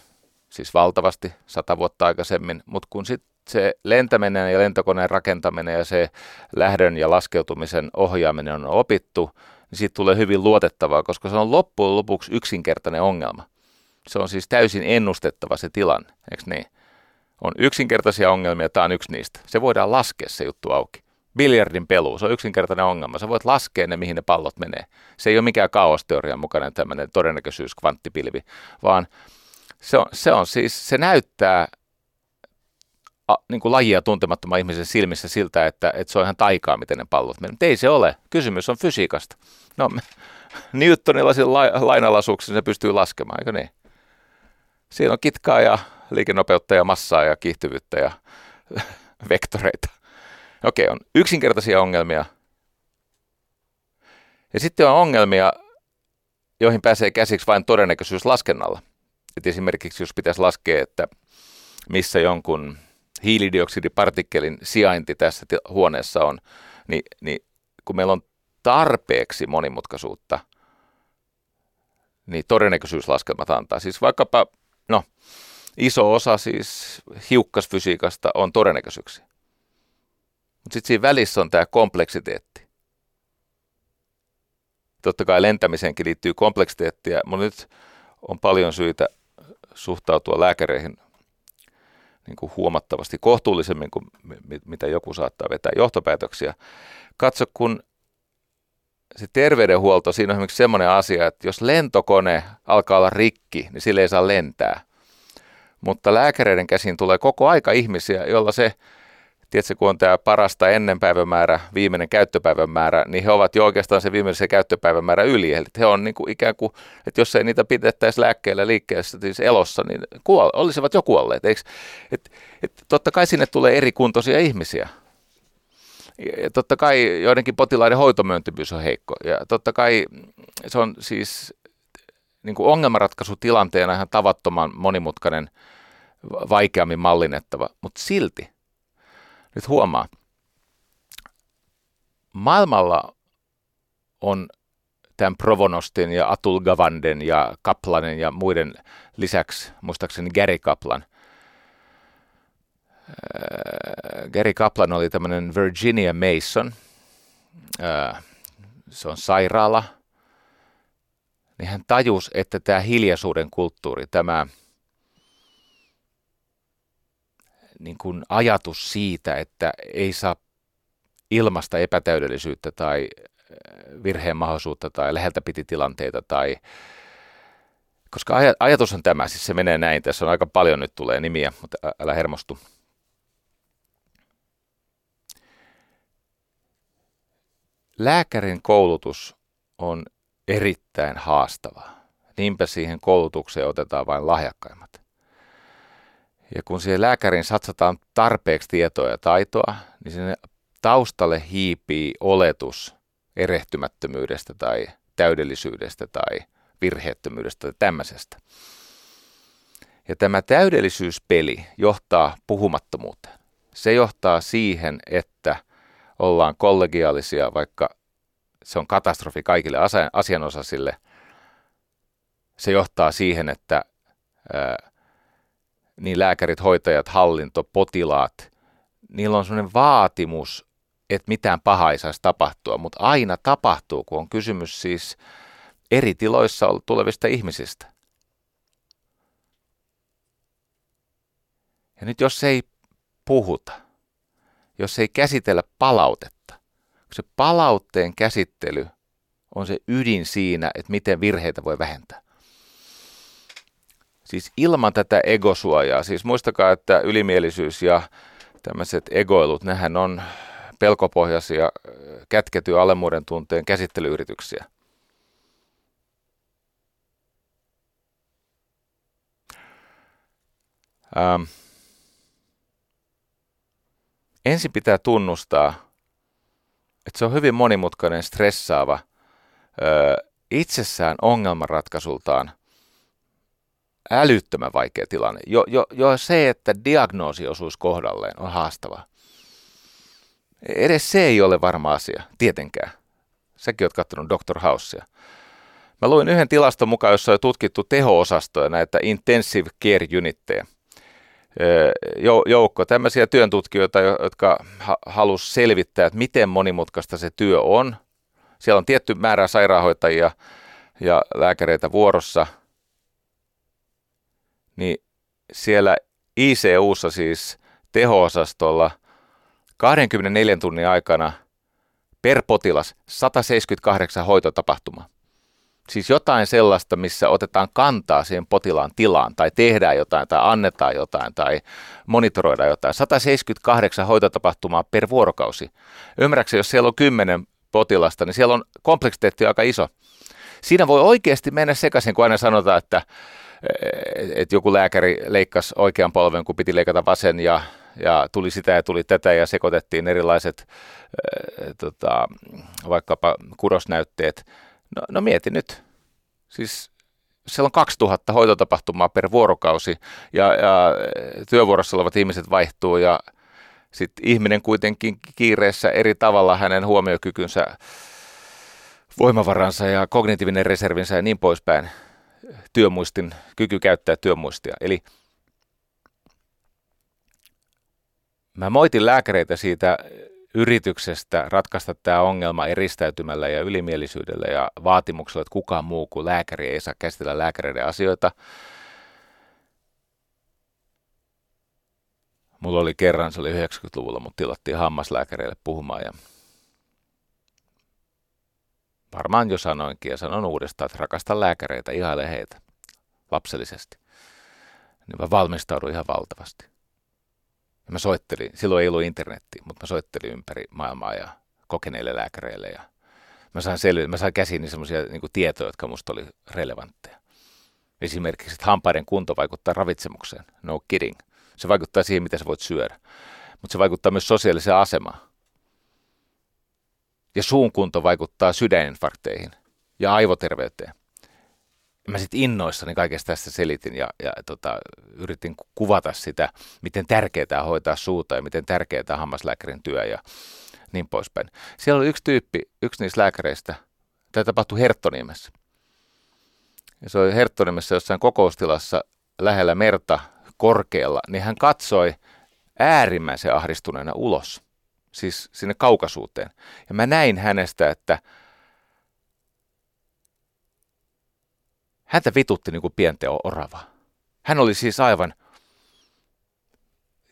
siis valtavasti sata vuotta aikaisemmin, mutta kun sitten se lentäminen ja lentokoneen rakentaminen ja se lähdön ja laskeutumisen ohjaaminen on opittu, niin siitä tulee hyvin luotettavaa, koska se on loppujen lopuksi yksinkertainen ongelma. Se on siis täysin ennustettava se tilanne, eikö niin? On yksinkertaisia ongelmia, tämä on yksi niistä. Se voidaan laskea se juttu auki. Biljardin pelu, se on yksinkertainen ongelma. Sä voit laskea ne, mihin ne pallot menee. Se ei ole mikään kaosteorian mukainen tämmöinen todennäköisyys kvanttipilvi, vaan se on, se on siis, se näyttää a, niin kuin lajia tuntemattoman ihmisen silmissä siltä, että, että se on ihan taikaa, miten ne pallot menee. ei se ole. Kysymys on fysiikasta. No, Newtonilla la, lainalaisuuksilla se pystyy laskemaan, eikö niin? Siinä on kitkaa ja liikenopeutta ja massaa ja kiihtyvyyttä ja vektoreita. Okei, on yksinkertaisia ongelmia. Ja sitten on ongelmia, joihin pääsee käsiksi vain todennäköisyyslaskennalla. Et esimerkiksi jos pitäisi laskea, että missä jonkun hiilidioksidipartikkelin sijainti tässä huoneessa on, niin, niin kun meillä on tarpeeksi monimutkaisuutta, niin todennäköisyyslaskelmat antaa. Siis vaikkapa, no, iso osa siis hiukkasfysiikasta on todennäköisyyksiä. Mutta sitten siinä välissä on tämä kompleksiteetti. Totta kai lentämiseenkin liittyy kompleksiteettia, mutta nyt on paljon syitä suhtautua lääkäreihin niin kuin huomattavasti kohtuullisemmin kuin mitä joku saattaa vetää johtopäätöksiä. Katso, kun se terveydenhuolto, siinä on esimerkiksi semmoinen asia, että jos lentokone alkaa olla rikki, niin sille ei saa lentää. Mutta lääkäreiden käsiin tulee koko aika ihmisiä, joilla se tiedätkö, kun on tämä parasta ennen päivämäärä, viimeinen käyttöpäivän määrä, niin he ovat jo oikeastaan se viimeisen käyttöpäivän määrä yli. Eli he on niin kuin ikään kuin, että jos ei niitä pidettäisi lääkkeellä liikkeessä, siis elossa, niin kuole, olisivat jo kuolleet. Eikö? Et, et, totta kai sinne tulee eri kuntoisia ihmisiä. Ja totta kai joidenkin potilaiden hoitomyöntyvyys on heikko. Ja totta kai se on siis niin kuin ongelmanratkaisutilanteena ihan tavattoman monimutkainen, vaikeammin mallinnettava, mutta silti – nyt huomaa, maailmalla on tämän Provonostin ja Atul Gavanden ja Kaplanen ja muiden lisäksi, muistaakseni Gary Kaplan. Äh, Gary Kaplan oli tämmöinen Virginia Mason. Äh, se on sairaala, niin hän tajus, että tämä hiljaisuuden kulttuuri, tämä niin kuin ajatus siitä, että ei saa ilmasta epätäydellisyyttä tai äh, virheen mahdollisuutta tai läheltä piti tilanteita tai koska ajatus on tämä, siis se menee näin, tässä on aika paljon nyt tulee nimiä, mutta älä hermostu. Lääkärin koulutus on erittäin haastavaa. Niinpä siihen koulutukseen otetaan vain lahjakkaimmat. Ja kun siihen lääkärin satsataan tarpeeksi tietoa ja taitoa, niin sinne taustalle hiipii oletus erehtymättömyydestä tai täydellisyydestä tai virheettömyydestä tai tämmöisestä. Ja tämä täydellisyyspeli johtaa puhumattomuuteen. Se johtaa siihen, että ollaan kollegiaalisia, vaikka se on katastrofi kaikille asianosaisille. Se johtaa siihen, että ää, niin lääkärit, hoitajat, hallinto, potilaat, niillä on sellainen vaatimus, että mitään pahaa ei saisi tapahtua, mutta aina tapahtuu, kun on kysymys siis eri tiloissa tulevista ihmisistä. Ja nyt jos ei puhuta, jos ei käsitellä palautetta, se palautteen käsittely on se ydin siinä, että miten virheitä voi vähentää. Siis ilman tätä egosuojaa, siis muistakaa, että ylimielisyys ja tämmöiset egoilut, nehän on pelkopohjaisia kätkety alemmuuden tunteen käsittelyyrityksiä. Ähm. Ensin pitää tunnustaa, että se on hyvin monimutkainen, stressaava, öö, itsessään ongelmanratkaisultaan älyttömän vaikea tilanne. Jo, jo, jo se, että diagnoosi osuus kohdalleen on haastava. Edes se ei ole varma asia, tietenkään. Säkin oot katsonut Dr. Housea. Mä luin yhden tilaston mukaan, jossa on tutkittu teho-osastoja, näitä intensive care unitteja. Joukko tämmöisiä työntutkijoita, jotka halus selvittää, että miten monimutkaista se työ on. Siellä on tietty määrä sairaanhoitajia ja lääkäreitä vuorossa – niin siellä ICUssa siis teho-osastolla 24 tunnin aikana per potilas 178 hoitotapahtumaa. Siis jotain sellaista, missä otetaan kantaa siihen potilaan tilaan tai tehdään jotain tai annetaan jotain tai monitoroidaan jotain. 178 hoitotapahtumaa per vuorokausi. Ymmärrätkö, jos siellä on 10 potilasta, niin siellä on kompleksiteetti aika iso. Siinä voi oikeasti mennä sekaisin, kun aina sanotaan, että että joku lääkäri leikkasi oikean polven, kun piti leikata vasen ja, ja tuli sitä ja tuli tätä ja sekoitettiin erilaiset äh, tota, vaikkapa kurosnäytteet. No, no mieti nyt. Siis siellä on 2000 hoitotapahtumaa per vuorokausi ja, ja työvuorossa olevat ihmiset vaihtuu ja sitten ihminen kuitenkin kiireessä eri tavalla hänen huomiokykynsä, voimavaransa ja kognitiivinen reservinsä ja niin poispäin työmuistin, kyky käyttää työmuistia. Eli mä moitin lääkäreitä siitä yrityksestä ratkaista tämä ongelma eristäytymällä ja ylimielisyydellä ja vaatimuksella, että kukaan muu kuin lääkäri ei saa käsitellä lääkäreiden asioita. Mulla oli kerran, se oli 90-luvulla, mutta tilattiin hammaslääkäreille puhumaan ja Varmaan jo sanoinkin ja sanon uudestaan, että rakastan lääkäreitä, ihaile heitä lapsellisesti. Niin mä valmistauduin ihan valtavasti. Ja mä soittelin, silloin ei ollut internettiä, mutta mä soittelin ympäri maailmaa ja kokeneille lääkäreille ja mä sain, selvitä, mä sain käsiin semmoisia niin tietoja, jotka musta oli relevantteja. Esimerkiksi, että hampaiden kunto vaikuttaa ravitsemukseen. No kidding. Se vaikuttaa siihen, mitä sä voit syödä. Mutta se vaikuttaa myös sosiaaliseen asemaan. Ja suun kunto vaikuttaa sydäninfarkteihin ja aivoterveyteen. Mä sitten innoissani kaikesta tästä selitin ja, ja tota, yritin kuvata sitä, miten tärkeää hoitaa suuta ja miten tärkeää hammaslääkärin työ ja niin poispäin. Siellä oli yksi tyyppi, yksi niistä lääkäreistä, tämä tapahtui Herttoniemessä. Ja se oli Herttoniemessä jossain kokoustilassa lähellä merta korkealla, niin hän katsoi äärimmäisen ahdistuneena ulos – siis sinne kaukaisuuteen. Ja mä näin hänestä, että häntä vitutti niin kuin pientä oravaa. Hän oli siis aivan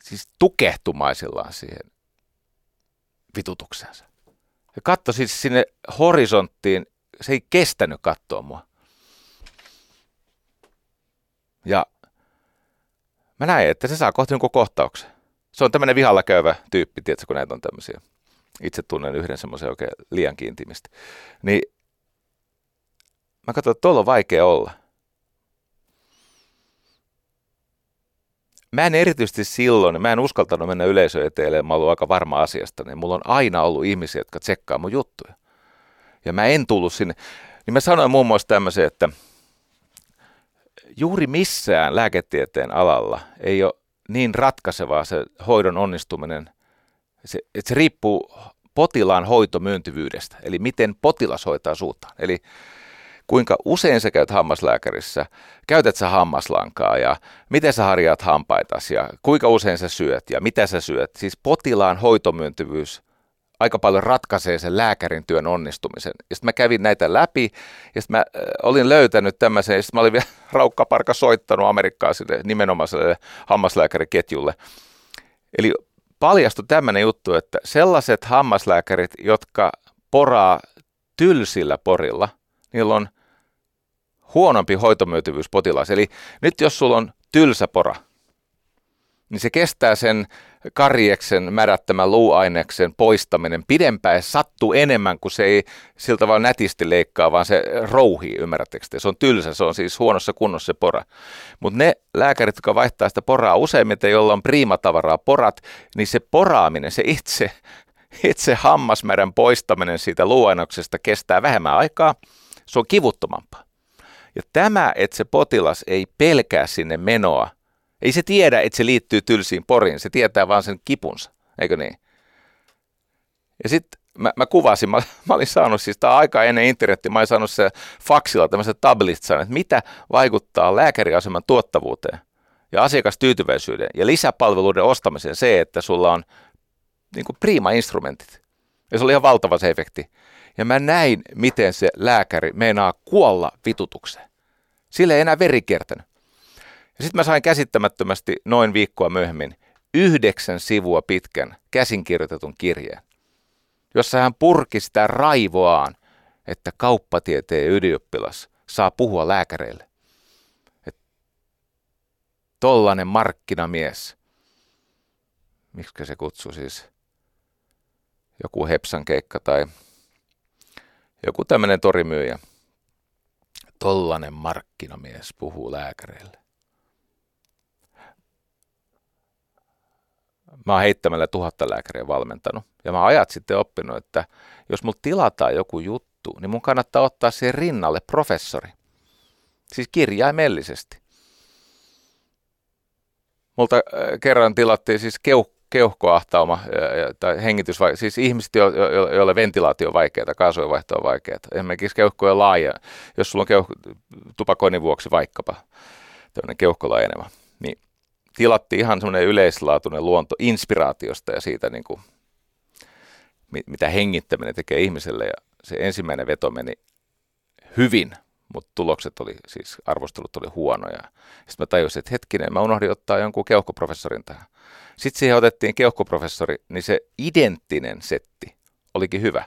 siis tukehtumaisillaan siihen vitutuksensa. Ja katsoi siis sinne horisonttiin, se ei kestänyt katsoa mua. Ja mä näin, että se saa kohta jonkun kohtauksen. Se on tämmöinen vihalla käyvä tyyppi, tiedätkö, kun näitä on tämmöisiä. Itse tunnen yhden semmoisen oikein liian kiintimistä. Niin mä katsoin, että tuolla on vaikea olla. Mä en erityisesti silloin, mä en uskaltanut mennä yleisön eteelle, mä ollut aika varma asiasta, niin mulla on aina ollut ihmisiä, jotka tsekkaa mun juttuja. Ja mä en tullut sinne. Niin mä sanoin muun muassa tämmöisen, että juuri missään lääketieteen alalla ei ole niin ratkaisevaa se hoidon onnistuminen, se, että se riippuu potilaan hoitomyöntyvyydestä, eli miten potilas hoitaa suutaan. Eli kuinka usein sä käyt hammaslääkärissä, käytät sä hammaslankaa ja miten sä harjaat hampaitasi ja kuinka usein sä syöt ja mitä sä syöt. Siis potilaan hoitomyöntyvyys aika paljon ratkaisee sen lääkärin työn onnistumisen. Ja sitten mä kävin näitä läpi ja sitten mä olin löytänyt tämmöisen, ja sitten mä olin vielä raukkaparka soittanut amerikkalaisille nimenomaiselle hammaslääkäriketjulle. Eli paljastui tämmöinen juttu, että sellaiset hammaslääkärit, jotka poraa tylsillä porilla, niillä on huonompi hoitomyötyvyys potilaassa. Eli nyt jos sulla on tylsä pora, niin se kestää sen karjeksen märättämän luuaineksen poistaminen pidempään sattuu enemmän kuin se ei siltä vaan nätisti leikkaa, vaan se rouhii, ymmärrättekö te? Se on tylsä, se on siis huonossa kunnossa se pora. Mutta ne lääkärit, jotka vaihtaa sitä poraa useimmiten, joilla on priimatavaraa porat, niin se poraaminen, se itse, itse hammasmärän poistaminen siitä luuainoksesta kestää vähemmän aikaa, se on kivuttomampaa. Ja tämä, että se potilas ei pelkää sinne menoa, ei se tiedä, että se liittyy tylsiin poriin, se tietää vaan sen kipunsa, eikö niin? Ja sitten mä, mä kuvasin, mä, mä olin saanut siis, tämä aika ennen internettiä, mä olin saanut se faksilla tämmöisen tablistan, että mitä vaikuttaa lääkäriaseman tuottavuuteen ja asiakastyytyväisyyden ja lisäpalveluiden ostamiseen se, että sulla on niin kuin prima-instrumentit. Ja se oli ihan valtava se efekti. Ja mä näin, miten se lääkäri meinaa kuolla vitutukseen. Sille ei enää veri kiertänyt. Ja sitten mä sain käsittämättömästi noin viikkoa myöhemmin yhdeksän sivua pitkän käsinkirjoitetun kirjeen, jossa hän purki sitä raivoaan, että kauppatieteen ylioppilas saa puhua lääkäreille. Et tollanen markkinamies, miksi se kutsuu siis, joku hepsan keikka tai joku tämmöinen torimyyjä, tollanen markkinamies puhuu lääkäreille. Mä oon heittämällä tuhatta lääkäriä valmentanut. Ja mä ajat sitten oppinut, että jos mulla tilataan joku juttu, niin mun kannattaa ottaa siihen rinnalle professori. Siis kirjaimellisesti. Multa äh, kerran tilattiin siis keuh- keuhkoahtauma tai hengitys, siis ihmiset, jo, jo, joille ventilaatio on vaikeaa, kaasujenvaihto on vaikeaa. Esimerkiksi keuhkojen laaja, jos sulla on keuh- tupakoinnin vuoksi vaikkapa tämmöinen keuhkolaajenema, niin tilattiin ihan semmoinen yleislaatuinen luonto inspiraatiosta ja siitä, niin kuin, mitä hengittäminen tekee ihmiselle. Ja se ensimmäinen veto meni hyvin, mutta tulokset oli, siis arvostelut oli huonoja. Sitten mä tajusin, että hetkinen, mä unohdin ottaa jonkun keuhkoprofessorin tähän. Sitten siihen otettiin keuhkoprofessori, niin se identtinen setti olikin hyvä.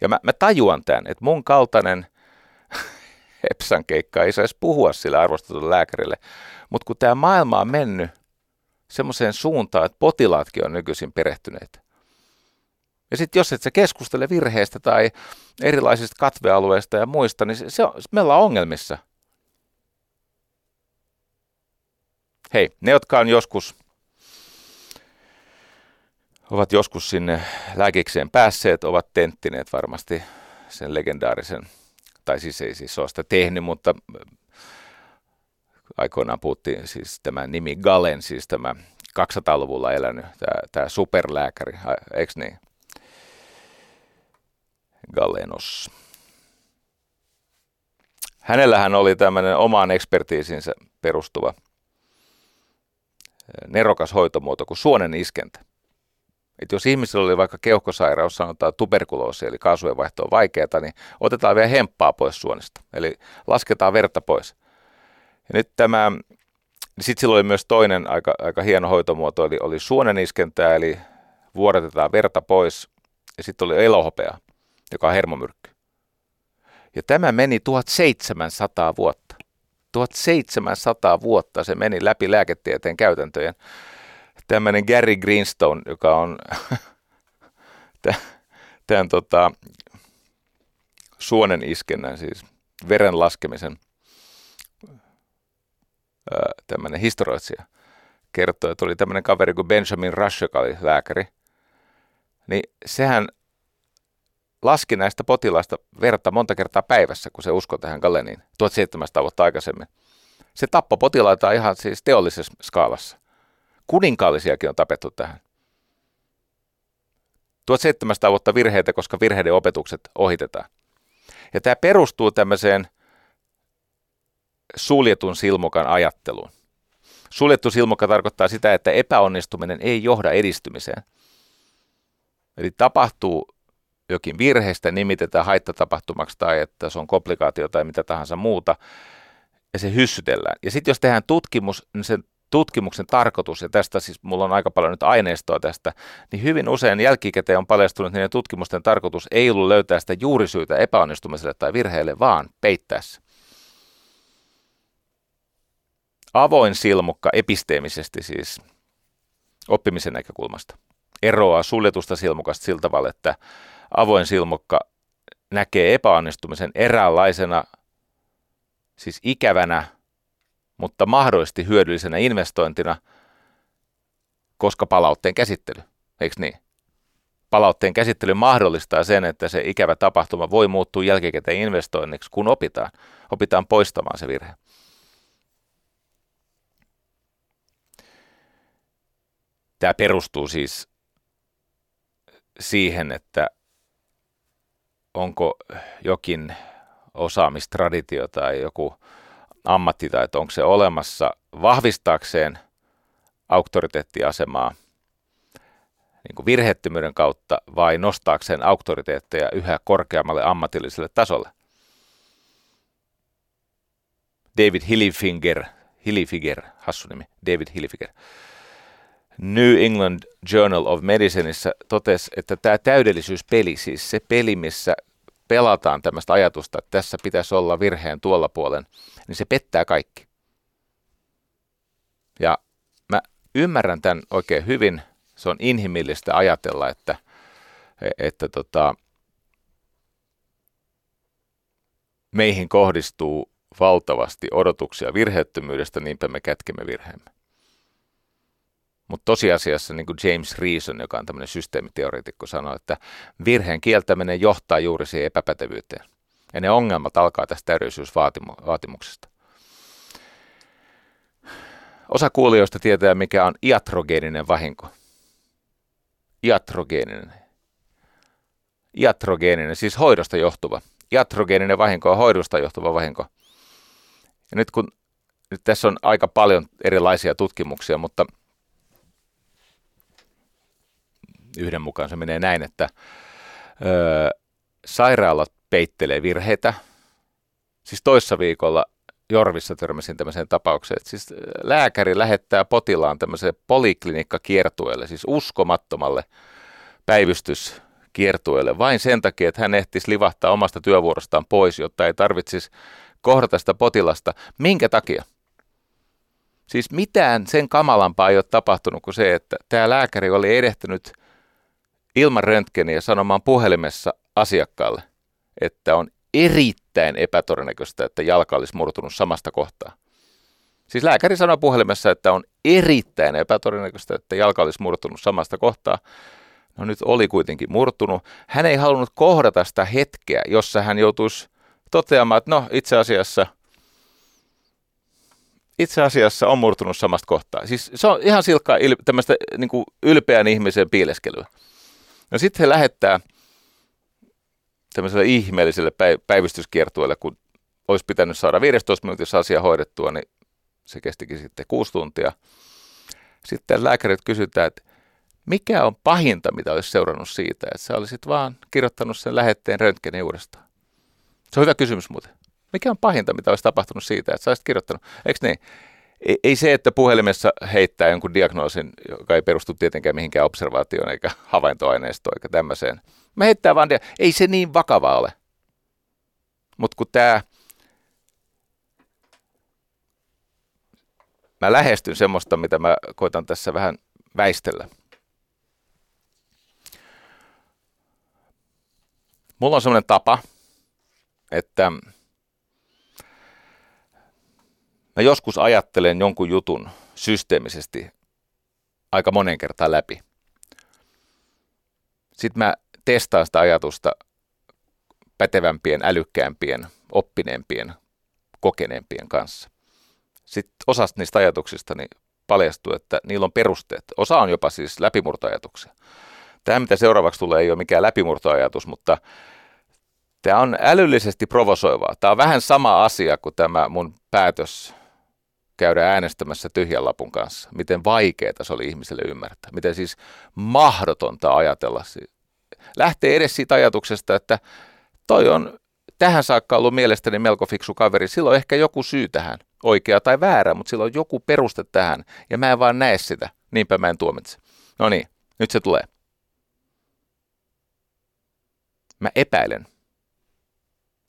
Ja mä, mä tajuan tämän, että mun kaltainen Epsan keikka ei saisi puhua sille arvostetulle lääkärille. Mutta kun tämä maailma on mennyt semmoiseen suuntaan, että potilaatkin on nykyisin perehtyneet. Ja sitten jos et sä keskustele virheistä tai erilaisista katvealueista ja muista, niin se, se on, me ollaan ongelmissa. Hei, ne jotka on joskus, ovat joskus sinne lääkikseen päässeet, ovat tenttineet varmasti sen legendaarisen, tai siis ei siis ole sitä tehnyt, mutta aikoinaan puhuttiin siis tämä nimi Galen, siis tämä 200-luvulla elänyt, tämä, tämä superlääkäri, eikö niin? Galenos. Hänellähän oli tämmöinen omaan ekspertiisinsä perustuva nerokas hoitomuoto kuin suonen iskentä. Että jos ihmisillä oli vaikka keuhkosairaus, sanotaan tuberkuloosi, eli kaasujenvaihto on vaikeaa, niin otetaan vielä hemppaa pois suonista. Eli lasketaan verta pois. Ja nyt tämä, niin sitten sillä oli myös toinen aika, aika hieno hoitomuoto, eli oli suoneniskentää, eli vuodatetaan verta pois, ja sitten oli elohopea, joka on hermomyrkky. Ja tämä meni 1700 vuotta. 1700 vuotta se meni läpi lääketieteen käytäntöjen. Tämmöinen Gary Greenstone, joka on tämän tota, suonen iskennän, siis veren laskemisen tämmöinen historioitsija, kertoi, että oli tämmöinen kaveri kuin Benjamin Rush, joka oli lääkäri, niin sehän laski näistä potilaista verta monta kertaa päivässä, kun se uskoi tähän Galeniin 1700 vuotta aikaisemmin. Se tappoi potilaita ihan siis teollisessa skaalassa. Kuninkaallisiakin on tapettu tähän. 1700 vuotta virheitä, koska virheiden opetukset ohitetaan. Ja tämä perustuu tämmöiseen suljetun silmukan ajatteluun. Suljettu silmukka tarkoittaa sitä, että epäonnistuminen ei johda edistymiseen. Eli tapahtuu jokin virheestä, nimitetään haittatapahtumaksi tai että se on komplikaatio tai mitä tahansa muuta, ja se hyssytellään. Ja sitten jos tehdään tutkimus, niin sen tutkimuksen tarkoitus, ja tästä siis mulla on aika paljon nyt aineistoa tästä, niin hyvin usein jälkikäteen on paljastunut, että niiden tutkimusten tarkoitus ei ollut löytää sitä juurisyytä epäonnistumiselle tai virheelle, vaan peittää se. Avoin silmukka episteemisesti siis oppimisen näkökulmasta eroaa suljetusta silmukasta sillä tavalla, että avoin silmukka näkee epäonnistumisen eräänlaisena, siis ikävänä, mutta mahdollisesti hyödyllisenä investointina, koska palautteen käsittely, eikö niin? Palautteen käsittely mahdollistaa sen, että se ikävä tapahtuma voi muuttua jälkikäteen investoinniksi, kun opitaan. Opitaan poistamaan se virhe. Tämä perustuu siis siihen, että onko jokin osaamistraditio tai joku ammattitaito, onko se olemassa vahvistaakseen auktoriteettiasemaa niin kuin virheettömyyden kautta vai nostaakseen auktoriteetteja yhä korkeammalle ammatilliselle tasolle. David Hillifinger, Hillifiger, hassu nimi, David Hillifiger, New England Journal of Medicineissa totesi, että tämä täydellisyyspeli, siis se peli, missä pelataan tämmöistä ajatusta, että tässä pitäisi olla virheen tuolla puolen, niin se pettää kaikki. Ja mä ymmärrän tämän oikein hyvin. Se on inhimillistä ajatella, että, että tota, meihin kohdistuu valtavasti odotuksia virheettömyydestä, niinpä me kätkemme virheemme. Mutta tosiasiassa niin kuin James Reason, joka on tämmöinen systeemiteoreetikko, sanoi, että virheen kieltäminen johtaa juuri siihen epäpätevyyteen. Ja ne ongelmat alkaa tästä täydellisyysvaatimuksesta. Osa kuulijoista tietää, mikä on iatrogeeninen vahinko. Iatrogeeninen. Iatrogeeninen, siis hoidosta johtuva. Iatrogeeninen vahinko on hoidosta johtuva vahinko. Ja nyt kun nyt tässä on aika paljon erilaisia tutkimuksia, mutta – yhden mukaan se menee näin, että ö, sairaalat peittelee virheitä. Siis toissa viikolla Jorvissa törmäsin tämmöiseen tapaukseen, että siis lääkäri lähettää potilaan tämmöiseen poliklinikkakiertueelle, siis uskomattomalle päivystyskiertueelle vain sen takia, että hän ehtisi livahtaa omasta työvuorostaan pois, jotta ei tarvitsisi kohdata sitä potilasta. Minkä takia? Siis mitään sen kamalampaa ei ole tapahtunut kuin se, että tämä lääkäri oli erehtynyt ilman röntgeniä sanomaan puhelimessa asiakkaalle, että on erittäin epätodennäköistä, että jalka olisi murtunut samasta kohtaa. Siis lääkäri sanoi puhelimessa, että on erittäin epätodennäköistä, että jalka olisi murtunut samasta kohtaa. No nyt oli kuitenkin murtunut. Hän ei halunnut kohdata sitä hetkeä, jossa hän joutuisi toteamaan, että no itse asiassa, itse asiassa on murtunut samasta kohtaa. Siis se on ihan silkkaa il, tämmöistä niin ylpeän ihmisen piileskelyä. No sitten he lähettää tämmöiselle ihmeelliselle päivystyskiertueelle, kun olisi pitänyt saada 15 minuutissa asia hoidettua, niin se kestikin sitten kuusi tuntia. Sitten lääkärit kysytään, että mikä on pahinta, mitä olisi seurannut siitä, että sä olisit vaan kirjoittanut sen lähetteen röntgenin uudestaan? Se on hyvä kysymys muuten. Mikä on pahinta, mitä olisi tapahtunut siitä, että sä olisit kirjoittanut? Eikö niin? Ei, ei se, että puhelimessa heittää jonkun diagnoosin, joka ei perustu tietenkään mihinkään observaatioon eikä havaintoaineistoon eikä tämmöiseen. Mä heittää vaan, dia- ei se niin vakava ole. Mutta kun tämä, mä lähestyn semmoista, mitä mä koitan tässä vähän väistellä. Mulla on semmoinen tapa, että mä joskus ajattelen jonkun jutun systeemisesti aika monen kertaan läpi. Sitten mä testaan sitä ajatusta pätevämpien, älykkäämpien, oppineempien, kokeneempien kanssa. Sitten osasta niistä ajatuksista niin paljastuu, että niillä on perusteet. Osa on jopa siis läpimurtoajatuksia. Tämä, mitä seuraavaksi tulee, ei ole mikään läpimurtoajatus, mutta tämä on älyllisesti provosoivaa. Tämä on vähän sama asia kuin tämä mun päätös käydä äänestämässä tyhjän lapun kanssa. Miten vaikeaa se oli ihmiselle ymmärtää. Miten siis mahdotonta ajatella. Lähtee edes siitä ajatuksesta, että toi on tähän saakka ollut mielestäni melko fiksu kaveri. Sillä on ehkä joku syy tähän, oikea tai väärä, mutta sillä on joku peruste tähän. Ja mä en vaan näe sitä, niinpä mä en tuomitse. No niin, nyt se tulee. Mä epäilen,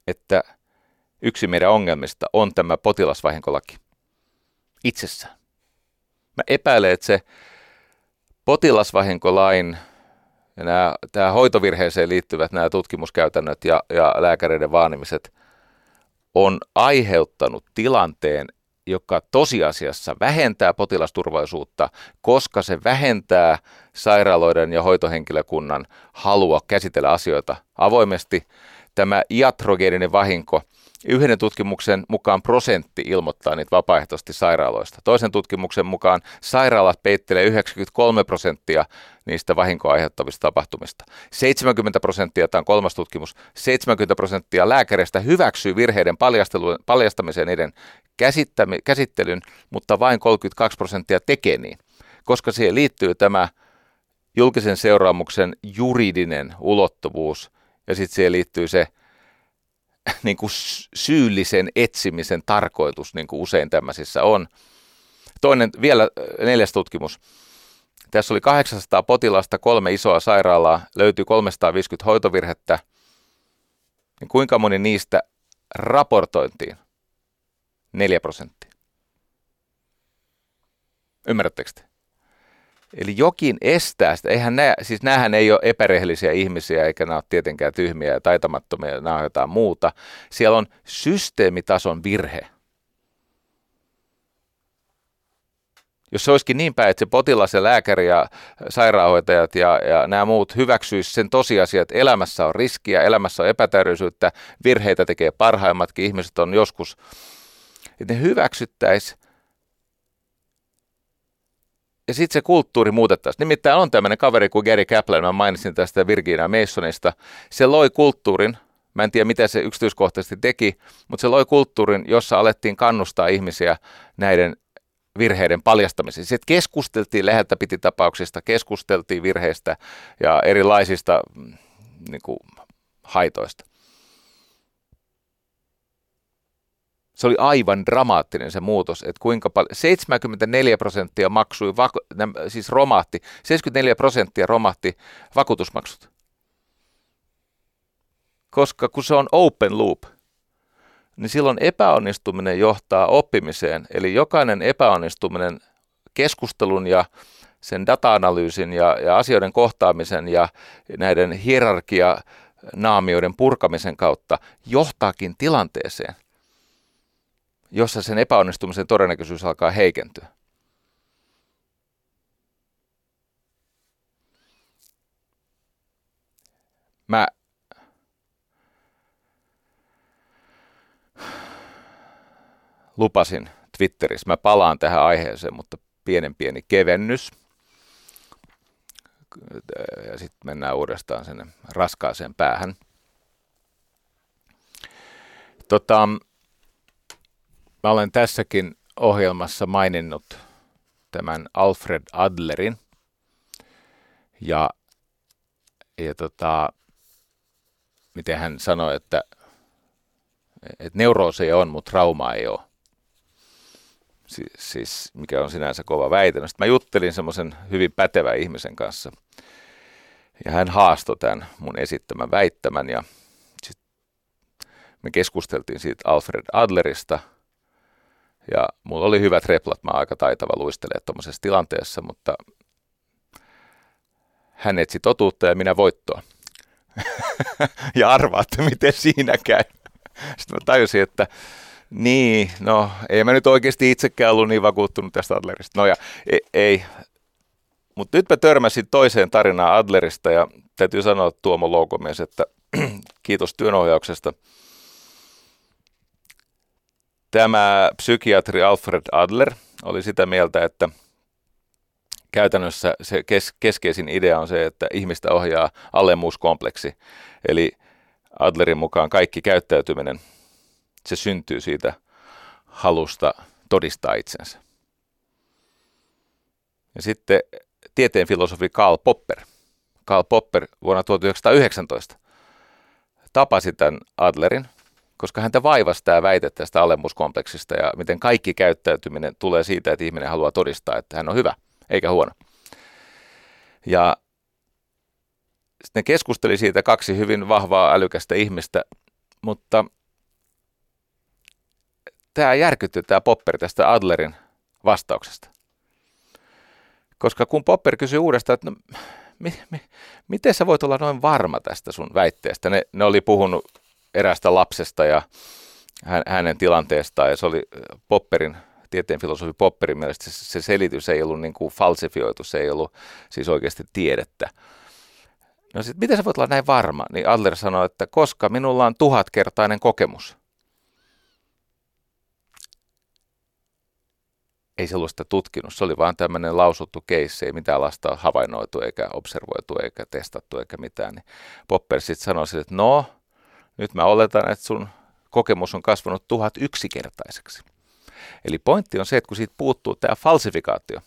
että yksi meidän ongelmista on tämä potilasvahinkolaki itsessään. Mä epäilen, että se potilasvahinkolain ja nämä, tämä hoitovirheeseen liittyvät nämä tutkimuskäytännöt ja, ja lääkäreiden vaanimiset on aiheuttanut tilanteen, joka tosiasiassa vähentää potilasturvallisuutta, koska se vähentää sairaaloiden ja hoitohenkilökunnan halua käsitellä asioita avoimesti. Tämä iatrogeeninen vahinko – Yhden tutkimuksen mukaan prosentti ilmoittaa niitä vapaaehtoisesti sairaaloista. Toisen tutkimuksen mukaan sairaalat peittelee 93 prosenttia niistä vahinkoa aiheuttavista tapahtumista. 70 prosenttia, tämä on kolmas tutkimus, 70 prosenttia lääkäreistä hyväksyy virheiden paljastamisen niiden käsittelyn, mutta vain 32 prosenttia tekee niin, koska siihen liittyy tämä julkisen seuraamuksen juridinen ulottuvuus ja sitten siihen liittyy se – niin kuin syyllisen etsimisen tarkoitus, niin kuin usein tämmöisissä on. Toinen, vielä äh, neljäs tutkimus. Tässä oli 800 potilasta, kolme isoa sairaalaa, löytyi 350 hoitovirhettä. Niin kuinka moni niistä raportointiin? 4 prosenttia. Ymmärrättekö te? Eli jokin estää sitä. Eihän nää, siis näähän ei ole epärehellisiä ihmisiä, eikä nämä ole tietenkään tyhmiä ja taitamattomia, nämä on jotain muuta. Siellä on systeemitason virhe. Jos se olisikin niin päin, että se potilas ja lääkäri ja sairaanhoitajat ja, ja nämä muut hyväksyisivät sen tosiasian, että elämässä on riskiä, elämässä on epätäydellisyyttä, virheitä tekee parhaimmatkin, ihmiset on joskus, että ne hyväksyttäisiin ja sitten se kulttuuri muutettaisiin. Nimittäin on tämmöinen kaveri kuin Gary Kaplan, mä mainitsin tästä Virginia Masonista. Se loi kulttuurin, mä en tiedä mitä se yksityiskohtaisesti teki, mutta se loi kulttuurin, jossa alettiin kannustaa ihmisiä näiden virheiden paljastamiseen. Sitten keskusteltiin läheltä piti tapauksista, keskusteltiin virheistä ja erilaisista mm, niin kuin, haitoista. Se oli aivan dramaattinen se muutos, että kuinka paljon, 74 prosenttia maksui, vaku, siis romahti, 74 prosenttia romahti vakuutusmaksut. Koska kun se on open loop, niin silloin epäonnistuminen johtaa oppimiseen. Eli jokainen epäonnistuminen keskustelun ja sen data-analyysin ja, ja asioiden kohtaamisen ja näiden hierarkia-naamioiden purkamisen kautta johtaakin tilanteeseen – jossa sen epäonnistumisen todennäköisyys alkaa heikentyä. Mä lupasin Twitterissä, mä palaan tähän aiheeseen, mutta pienen pieni kevennys. Ja sitten mennään uudestaan sinne raskaaseen päähän. Tota, Mä olen tässäkin ohjelmassa maininnut tämän Alfred Adlerin. Ja, ja tota, miten hän sanoi, että, että neurooseja on, mutta traumaa ei ole. Si- siis, mikä on sinänsä kova väite. Sitten mä juttelin semmoisen hyvin pätevän ihmisen kanssa. Ja hän haastoi tämän mun esittämän väittämän ja sit me keskusteltiin siitä Alfred Adlerista. Ja mulla oli hyvät replat, mä aika taitava luistelee tuommoisessa tilanteessa, mutta hän etsi totuutta ja minä voittoa. ja arvaatte, miten siinä käy. Sitten mä tajusin, että niin, no ei mä nyt oikeasti itsekään ollut niin vakuuttunut tästä Adlerista. No ja ei, ei. mutta nyt mä törmäsin toiseen tarinaan Adlerista ja täytyy sanoa Tuomo Loukomies, että kiitos työnohjauksesta. Tämä psykiatri Alfred Adler oli sitä mieltä, että käytännössä se kes- keskeisin idea on se, että ihmistä ohjaa alemmuuskompleksi. Eli Adlerin mukaan kaikki käyttäytyminen, se syntyy siitä halusta todistaa itsensä. Ja sitten tieteen filosofi Karl Popper. Karl Popper vuonna 1919 tapasi tämän Adlerin, koska häntä vaivasi tämä väite tästä alemmuuskompleksista ja miten kaikki käyttäytyminen tulee siitä, että ihminen haluaa todistaa, että hän on hyvä – eikä huono. Ja sitten keskusteli siitä kaksi hyvin vahvaa älykästä ihmistä, mutta tämä järkyttyi tämä Popper tästä Adlerin vastauksesta. Koska kun Popper kysyi uudestaan, että no, mi, mi, miten sä voit olla noin varma tästä sun väitteestä? Ne, ne oli puhunut erästä lapsesta ja hänen tilanteestaan ja se oli Popperin tieteen filosofi Popperin mielestä se, se selitys ei ollut niin kuin falsifioitu, se ei ollut siis oikeasti tiedettä. No sitten miten sä voit olla näin varma? Niin Adler sanoi, että koska minulla on tuhatkertainen kokemus. Ei se ollut sitä tutkinut, se oli vaan tämmöinen lausuttu keissi, ei mitään lasta havainnoitu eikä observoitu eikä testattu eikä mitään. Niin Popper sitten sanoi että no, nyt mä oletan, että sun kokemus on kasvanut tuhat yksikertaiseksi. Eli pointti on se, että kun siitä puuttuu tämä falsifikaatio,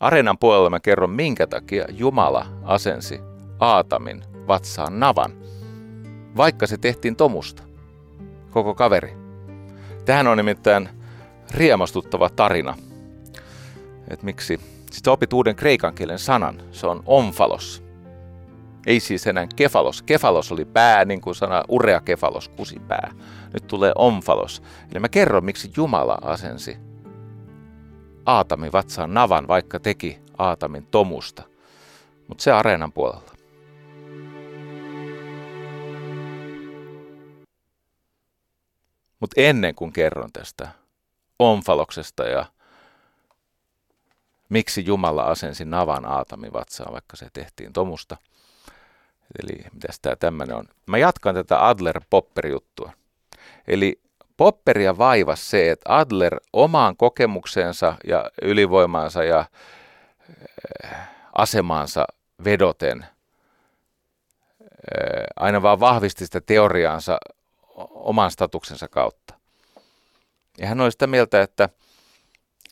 Areenan puolella mä kerron, minkä takia Jumala asensi Aatamin vatsaan navan, vaikka se tehtiin tomusta. Koko kaveri. Tähän on nimittäin riemastuttava tarina. Että miksi? Sitten opit uuden kreikan kielen sanan. Se on omfalos. Ei siis enää kefalos. Kefalos oli pää, niin kuin sana ureakefalos, kusipää. Nyt tulee omfalos. Eli mä kerron, miksi Jumala asensi Aatamin vatsaan navan, vaikka teki Aatamin tomusta. Mutta se areenan puolella. Mutta ennen kuin kerron tästä omfaloksesta ja miksi Jumala asensi navan Aatamin vatsaan, vaikka se tehtiin tomusta – Eli mitäs tämä tämmöinen on? Mä jatkan tätä Adler-Popper-juttua. Eli Popperia vaivasi se, että Adler omaan kokemukseensa ja ylivoimaansa ja äh, asemaansa vedoten äh, aina vaan vahvisti sitä teoriaansa oman statuksensa kautta. Ja hän oli sitä mieltä, että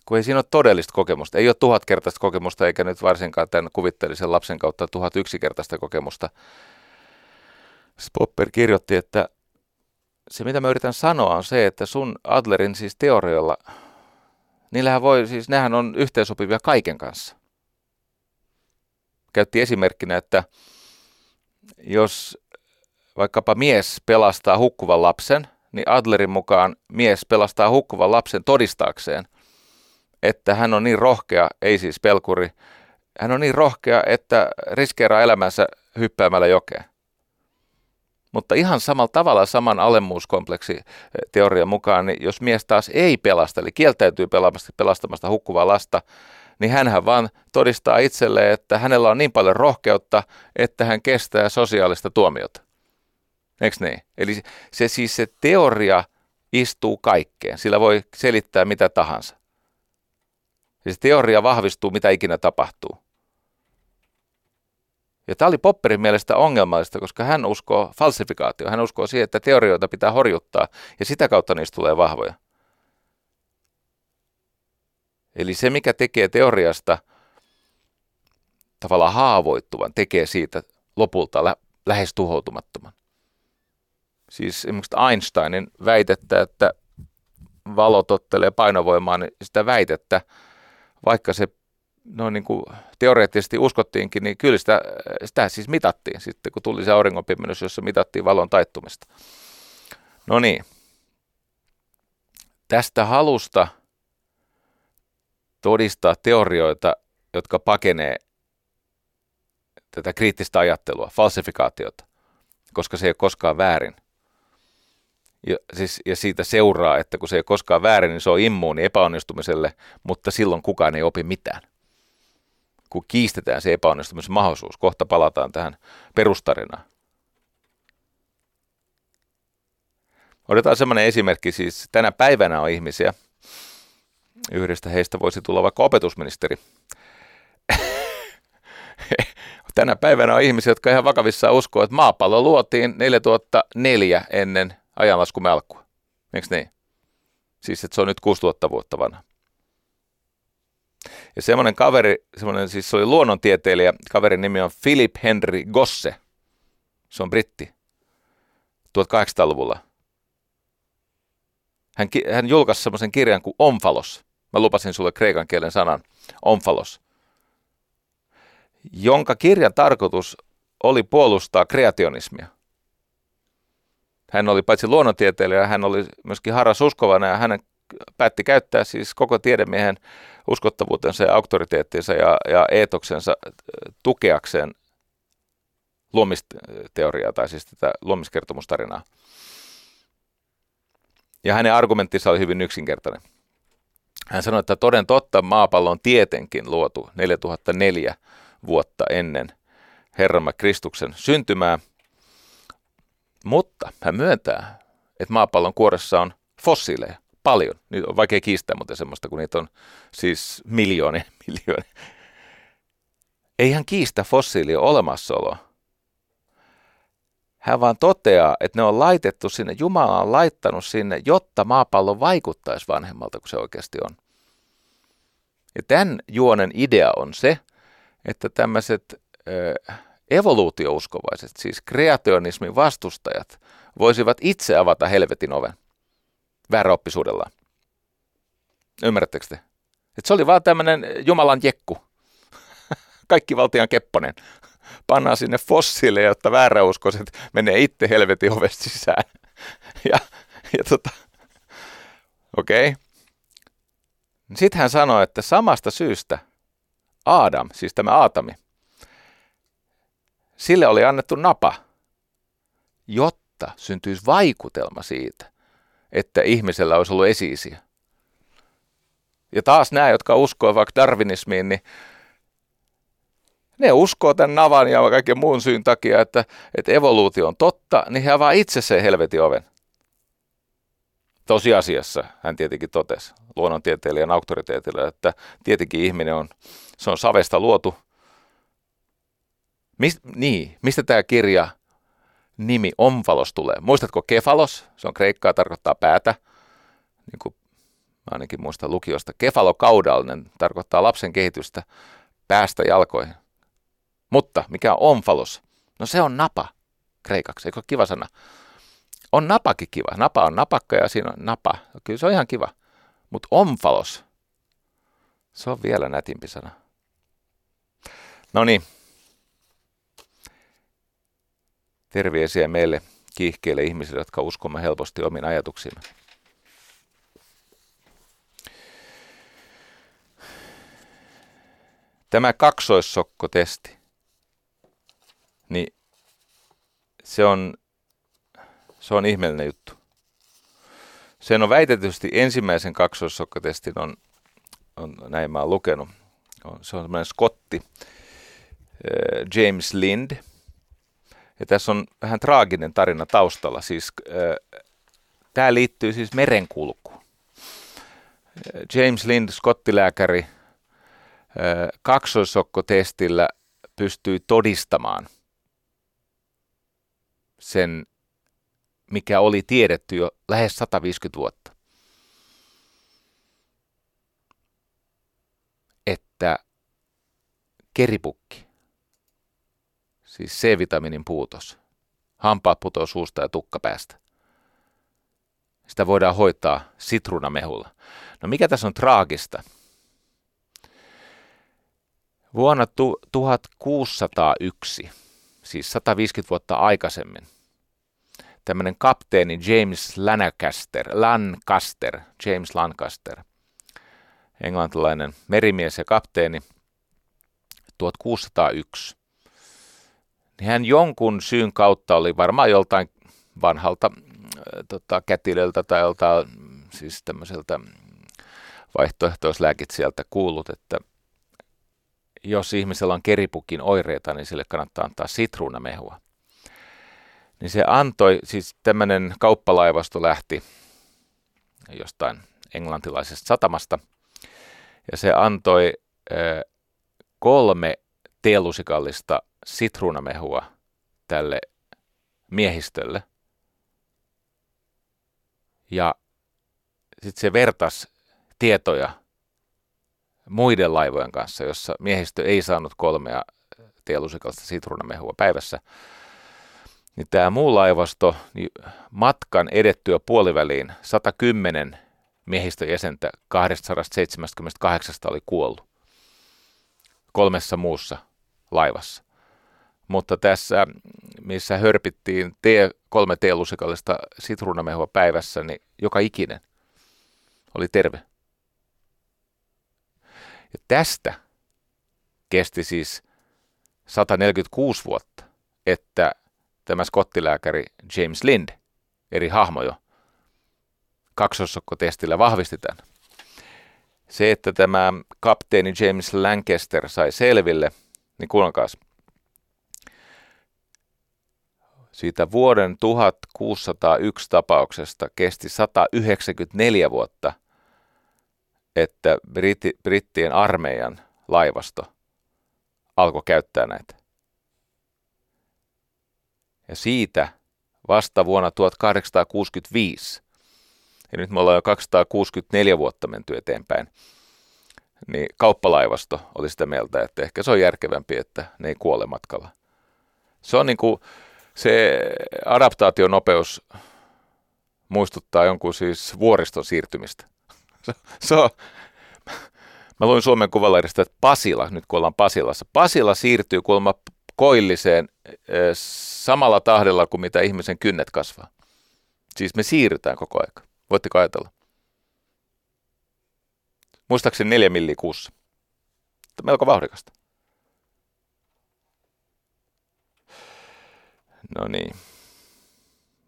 kun ei siinä ole todellista kokemusta, ei ole tuhatkertaista kokemusta eikä nyt varsinkaan tämän kuvitteellisen lapsen kautta tuhat yksikertaista kokemusta. Popper kirjoitti, että se mitä mä yritän sanoa on se, että sun Adlerin siis teorioilla, niillähän voi, siis nehän on yhteensopivia kaiken kanssa. Käytti esimerkkinä, että jos vaikkapa mies pelastaa hukkuvan lapsen, niin Adlerin mukaan mies pelastaa hukkuvan lapsen todistaakseen, että hän on niin rohkea, ei siis pelkuri, hän on niin rohkea, että riskeeraa elämänsä hyppäämällä jokeen. Mutta ihan samalla tavalla saman alemmuuskompleksi eh, teorian mukaan, niin jos mies taas ei pelasta, eli kieltäytyy pelastamasta, hukkuvaa lasta, niin hän vaan todistaa itselleen, että hänellä on niin paljon rohkeutta, että hän kestää sosiaalista tuomiota. Eikö niin? Eli se siis se teoria istuu kaikkeen. Sillä voi selittää mitä tahansa. Siis teoria vahvistuu, mitä ikinä tapahtuu. Ja tämä oli Popperin mielestä ongelmallista, koska hän uskoo falsifikaatio. Hän uskoo siihen, että teorioita pitää horjuttaa ja sitä kautta niistä tulee vahvoja. Eli se, mikä tekee teoriasta tavallaan haavoittuvan tekee siitä lopulta lä- lähes tuhoutumattoman. Siis esimerkiksi Einsteinin väitettä, että valo tottelee painovoimaa, niin sitä väitettä, vaikka se no niin kuin teoreettisesti uskottiinkin, niin kyllä sitä, sitä siis mitattiin sitten, kun tuli se auringonpimennys, jossa mitattiin valon taittumista. No niin, tästä halusta todistaa teorioita, jotka pakenee tätä kriittistä ajattelua, falsifikaatiota, koska se ei ole koskaan väärin. Ja, siis, ja siitä seuraa, että kun se ei koskaan väärin, niin se on immuuni epäonnistumiselle, mutta silloin kukaan ei opi mitään. Kun kiistetään se epäonnistumisen mahdollisuus, kohta palataan tähän perustarinaan. Otetaan semmoinen esimerkki, siis tänä päivänä on ihmisiä, yhdestä heistä voisi tulla vaikka opetusministeri. tänä päivänä on ihmisiä, jotka ihan vakavissaan uskoo, että maapallo luotiin 4004 ennen ajanlaskumme alkua. Eikö niin? Siis, että se on nyt 6000 vuotta vanha. Ja semmoinen kaveri, semmoinen, siis se oli luonnontieteilijä, kaverin nimi on Philip Henry Gosse. Se on britti. 1800-luvulla. Hän, hän julkaisi semmoisen kirjan kuin Omfalos. Mä lupasin sulle kreikan kielen sanan. Omfalos. Jonka kirjan tarkoitus oli puolustaa kreationismia – hän oli paitsi luonnontieteilijä, hän oli myöskin harras uskovana ja hän päätti käyttää siis koko tiedemiehen uskottavuutensa ja auktoriteettinsa ja, ja eetoksensa äh, tukeakseen luomisteoriaa tai siis tätä luomiskertomustarinaa. Ja hänen argumenttinsa oli hyvin yksinkertainen. Hän sanoi, että toden totta maapallo on tietenkin luotu 4004 vuotta ennen Herramme Kristuksen syntymää – mutta hän myöntää, että maapallon kuoressa on fossiileja paljon. Nyt on vaikea kiistää mutta semmoista, kun niitä on siis miljoonia, miljoonia. Ei hän kiistä fossiilien olemassaoloa. Hän vaan toteaa, että ne on laitettu sinne, Jumala on laittanut sinne, jotta maapallo vaikuttaisi vanhemmalta kuin se oikeasti on. Ja tämän juonen idea on se, että tämmöiset äh, evoluutiouskovaiset, siis kreationismin vastustajat, voisivat itse avata helvetin oven vääräoppisuudella. Ymmärrättekö te? Et se oli vaan tämmöinen Jumalan jekku. Kaikki valtian kepponen. Pannaan sinne fossiileja, jotta vääräuskoiset menee itse helvetin ovesta sisään. ja, ja tota, okei. Okay. Sitten hän sanoi, että samasta syystä Adam, siis tämä Aatami, Sille oli annettu napa, jotta syntyisi vaikutelma siitä, että ihmisellä olisi ollut esiisiä. Ja taas nämä, jotka uskoo vaikka darwinismiin, niin ne uskoo tämän navan ja kaiken muun syyn takia, että, että evoluutio on totta, niin he avaa itse sen helvetin oven. Tosiasiassa hän tietenkin totesi luonnontieteilijän auktoriteetillä, että tietenkin ihminen on, se on savesta luotu – Mist, niin, mistä tämä kirja nimi Omfalos tulee? Muistatko kefalos? Se on kreikkaa, tarkoittaa päätä. Niin kuin ainakin muistan lukiosta. Kefalokaudallinen tarkoittaa lapsen kehitystä päästä jalkoihin. Mutta mikä on omfalos? No se on napa kreikaksi, eikö kiva sana? On napakin kiva. Napa on napakka ja siinä on napa. Kyllä se on ihan kiva. Mutta omfalos, se on vielä nätimpi sana. No niin, Terveisiä meille kiihkeille ihmisille, jotka uskomme helposti omiin ajatuksiimme. Tämä kaksoissokkotesti, niin se on, se on ihmeellinen juttu. Sen on väitetysti ensimmäisen kaksoissokkotestin on, on näin mä oon lukenut. Se on semmoinen skotti, eh, James Lind – ja tässä on vähän traaginen tarina taustalla. Siis, äh, tämä liittyy siis merenkulkuun. James Lind, skottilääkäri, kaksoissokkotestillä pystyi todistamaan sen, mikä oli tiedetty jo lähes 150 vuotta. Että keripukki, siis C-vitamiinin puutos. Hampaat putoo suusta ja tukka päästä. Sitä voidaan hoitaa sitruunamehulla. No mikä tässä on traagista? Vuonna 1601, siis 150 vuotta aikaisemmin, tämmöinen kapteeni James Lancaster, Lancaster, James Lancaster, englantilainen merimies ja kapteeni, 1601. Niin hän jonkun syyn kautta oli varmaan joltain vanhalta äh, tota, kätilöltä tai joltain siis tämmöiseltä vaihtoehtoislääkitsijältä kuullut, että jos ihmisellä on keripukin oireita, niin sille kannattaa antaa sitruunamehua. Niin se antoi, siis tämmöinen kauppalaivasto lähti jostain englantilaisesta satamasta, ja se antoi kolme teelusikallista sitruunamehua tälle miehistölle. Ja sitten se vertas tietoja muiden laivojen kanssa, jossa miehistö ei saanut kolmea teelusikallista sitruunamehua päivässä. Niin tämä muu laivasto, niin matkan edettyä puoliväliin 110 miehistöjäsentä 278 oli kuollut kolmessa muussa laivassa. Mutta tässä, missä hörpittiin tee, kolme teelusikallista sitruunamehua päivässä, niin joka ikinen oli terve. Ja tästä kesti siis 146 vuotta, että tämä skottilääkäri James Lind, eri hahmojo, kaksosokkotestillä vahvisti tämän. Se, että tämä kapteeni James Lancaster sai selville, niin kuunnelkaas. Siitä vuoden 1601 tapauksesta kesti 194 vuotta, että britti, brittien armeijan laivasto alkoi käyttää näitä. Ja siitä vasta vuonna 1865 ja nyt me ollaan jo 264 vuotta menty eteenpäin, niin kauppalaivasto oli sitä mieltä, että ehkä se on järkevämpi, että ne ei kuole matkalla. Se on niin kuin, se adaptaationopeus muistuttaa jonkun siis vuoriston siirtymistä. Se on, mä luin Suomen kuvalehdistä, että Pasila, nyt kun ollaan Pasilassa, Pasila siirtyy kuulemma koilliseen samalla tahdilla kuin mitä ihmisen kynnet kasvaa. Siis me siirrytään koko ajan. Voitteko ajatella? Muistaakseni neljä milliä kuussa. Melko vauhdikasta. No niin.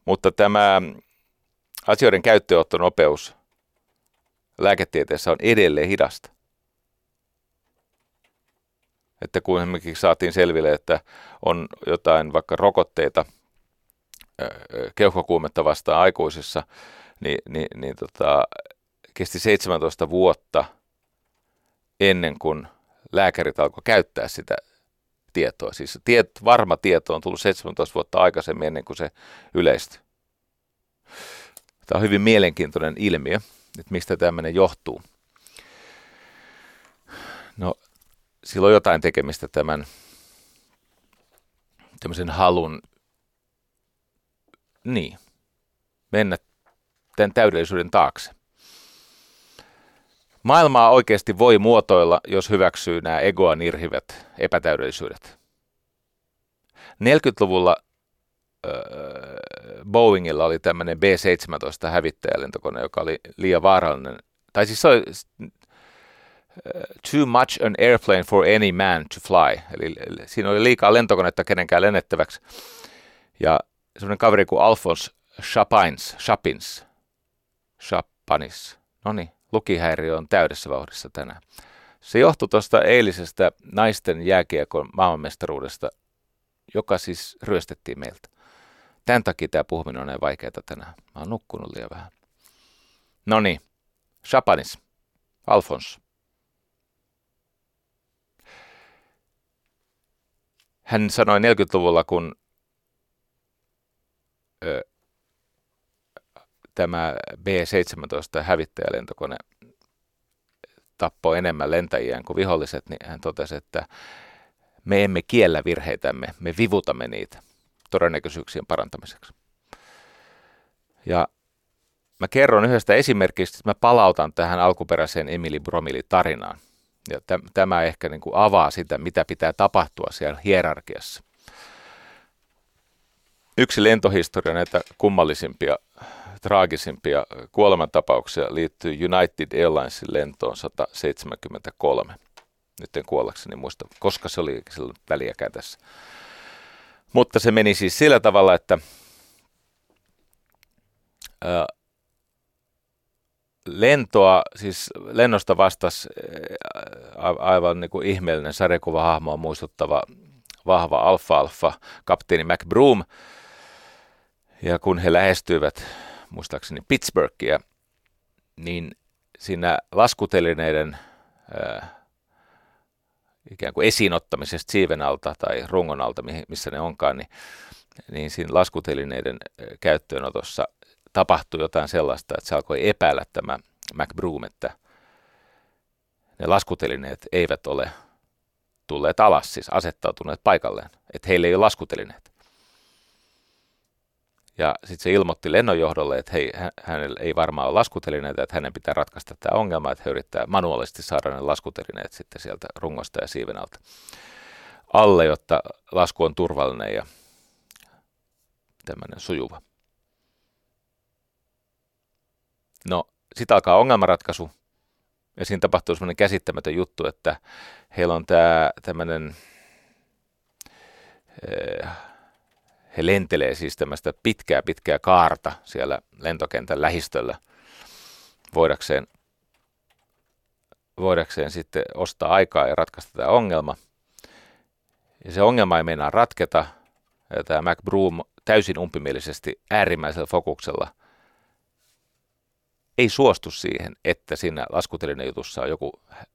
Mutta tämä asioiden käyttöönottonopeus lääketieteessä on edelleen hidasta. Että kun esimerkiksi saatiin selville, että on jotain vaikka rokotteita keuhkokuumetta vastaan aikuisissa, niin, niin, niin tota, kesti 17 vuotta ennen kuin lääkärit alkoi käyttää sitä tietoa. Siis tiet, varma tieto on tullut 17 vuotta aikaisemmin ennen kuin se yleistyi. Tämä on hyvin mielenkiintoinen ilmiö, että mistä tämmöinen johtuu. No, sillä on jotain tekemistä tämän tämmöisen halun, niin, mennä tämän täydellisyyden taakse. Maailmaa oikeasti voi muotoilla, jos hyväksyy nämä egoa nirhivät epätäydellisyydet. 40-luvulla äh, Boeingilla oli tämmöinen B-17 hävittäjälentokone, joka oli liian vaarallinen. Tai siis se oli too much an airplane for any man to fly. Eli, siinä oli liikaa lentokonetta kenenkään lennettäväksi. Ja semmoinen kaveri kuin Alphonse Chapins, Chapins Shappanis. No niin, lukihäiriö on täydessä vauhdissa tänään. Se johtui tuosta eilisestä naisten jääkiekon maailmanmestaruudesta, joka siis ryöstettiin meiltä. Tämän takia tämä puhuminen on näin vaikeaa tänään. Mä oon nukkunut liian vähän. No niin, Shapanis, Alfons. Hän sanoi 40-luvulla, kun tämä B-17 hävittäjälentokone tappoi enemmän lentäjiä kuin viholliset, niin hän totesi, että me emme kiellä virheitämme, me vivutamme niitä todennäköisyyksien parantamiseksi. Ja mä kerron yhdestä esimerkistä, että mä palautan tähän alkuperäiseen Emily Bromili tarinaan. Ja tämä ehkä niin kuin avaa sitä, mitä pitää tapahtua siellä hierarkiassa. Yksi lentohistoria näitä kummallisimpia, traagisimpia kuolemantapauksia liittyy United Airlinesin lentoon 173. Nyt en kuollakseni muista, koska se oli silloin väliäkään tässä. Mutta se meni siis sillä tavalla, että ää, lentoa, siis lennosta vastasi aivan niin kuin ihmeellinen sarjakuvahahmoa muistuttava vahva alfa-alfa, kapteeni McBroom. Ja kun he lähestyivät, muistaakseni Pittsburghia, niin siinä laskutelineiden ää, ikään kuin esiinottamisesta siiven alta tai rungon alta, missä ne onkaan, niin, niin siinä laskutelineiden käyttöönotossa tapahtui jotain sellaista, että se alkoi epäillä tämä McBroom, että ne laskutelineet eivät ole tulleet alas, siis asettautuneet paikalleen, että heillä ei ole laskutelineet. Ja sitten se ilmoitti lennonjohdolle, että hei, hänellä ei varmaan ole laskutelineitä, että hänen pitää ratkaista tämä ongelma, että he yrittää manuaalisesti saada ne laskutelineet sitten sieltä rungosta ja siiven alta alle, jotta lasku on turvallinen ja tämmöinen sujuva. No, sitten alkaa ongelmanratkaisu, ja siinä tapahtuu semmoinen käsittämätön juttu, että heillä on tämä tämmöinen, eh, he lentelee siis tämmöistä pitkää pitkää kaarta siellä lentokentän lähistöllä voidakseen, voidakseen sitten ostaa aikaa ja ratkaista tämä ongelma. Ja se ongelma ei meinaa ratketa, ja tämä MacBroom täysin umpimielisesti äärimmäisellä fokuksella – ei suostu siihen, että siinä laskutelinen jutussa on joku,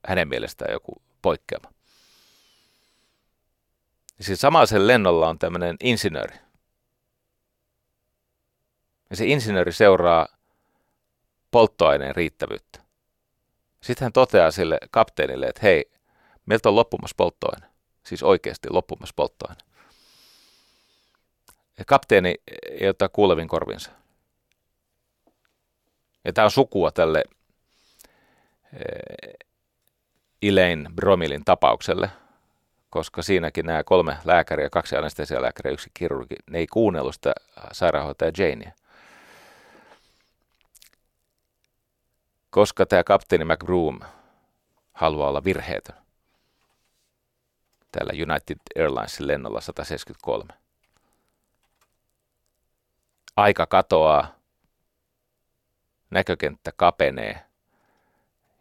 hänen mielestään joku poikkeama. Siis samaisen lennolla on tämmöinen insinööri. Ja se insinööri seuraa polttoaineen riittävyyttä. Sitten hän toteaa sille kapteenille, että hei, meiltä on loppumassa polttoaine. Siis oikeasti loppumassa polttoaine. Ja kapteeni ei ottaa kuulevin korvinsa. Ja tämä on sukua tälle eh, Elaine Bromilin tapaukselle, koska siinäkin nämä kolme lääkäriä, kaksi anestesialääkäriä ja yksi kirurgi, ne ei kuunnellut sitä sairaanhoitaja Janea. Koska tämä kapteeni McBroom haluaa olla virheetön tällä United Airlinesin lennolla 173. Aika katoaa, näkökenttä kapenee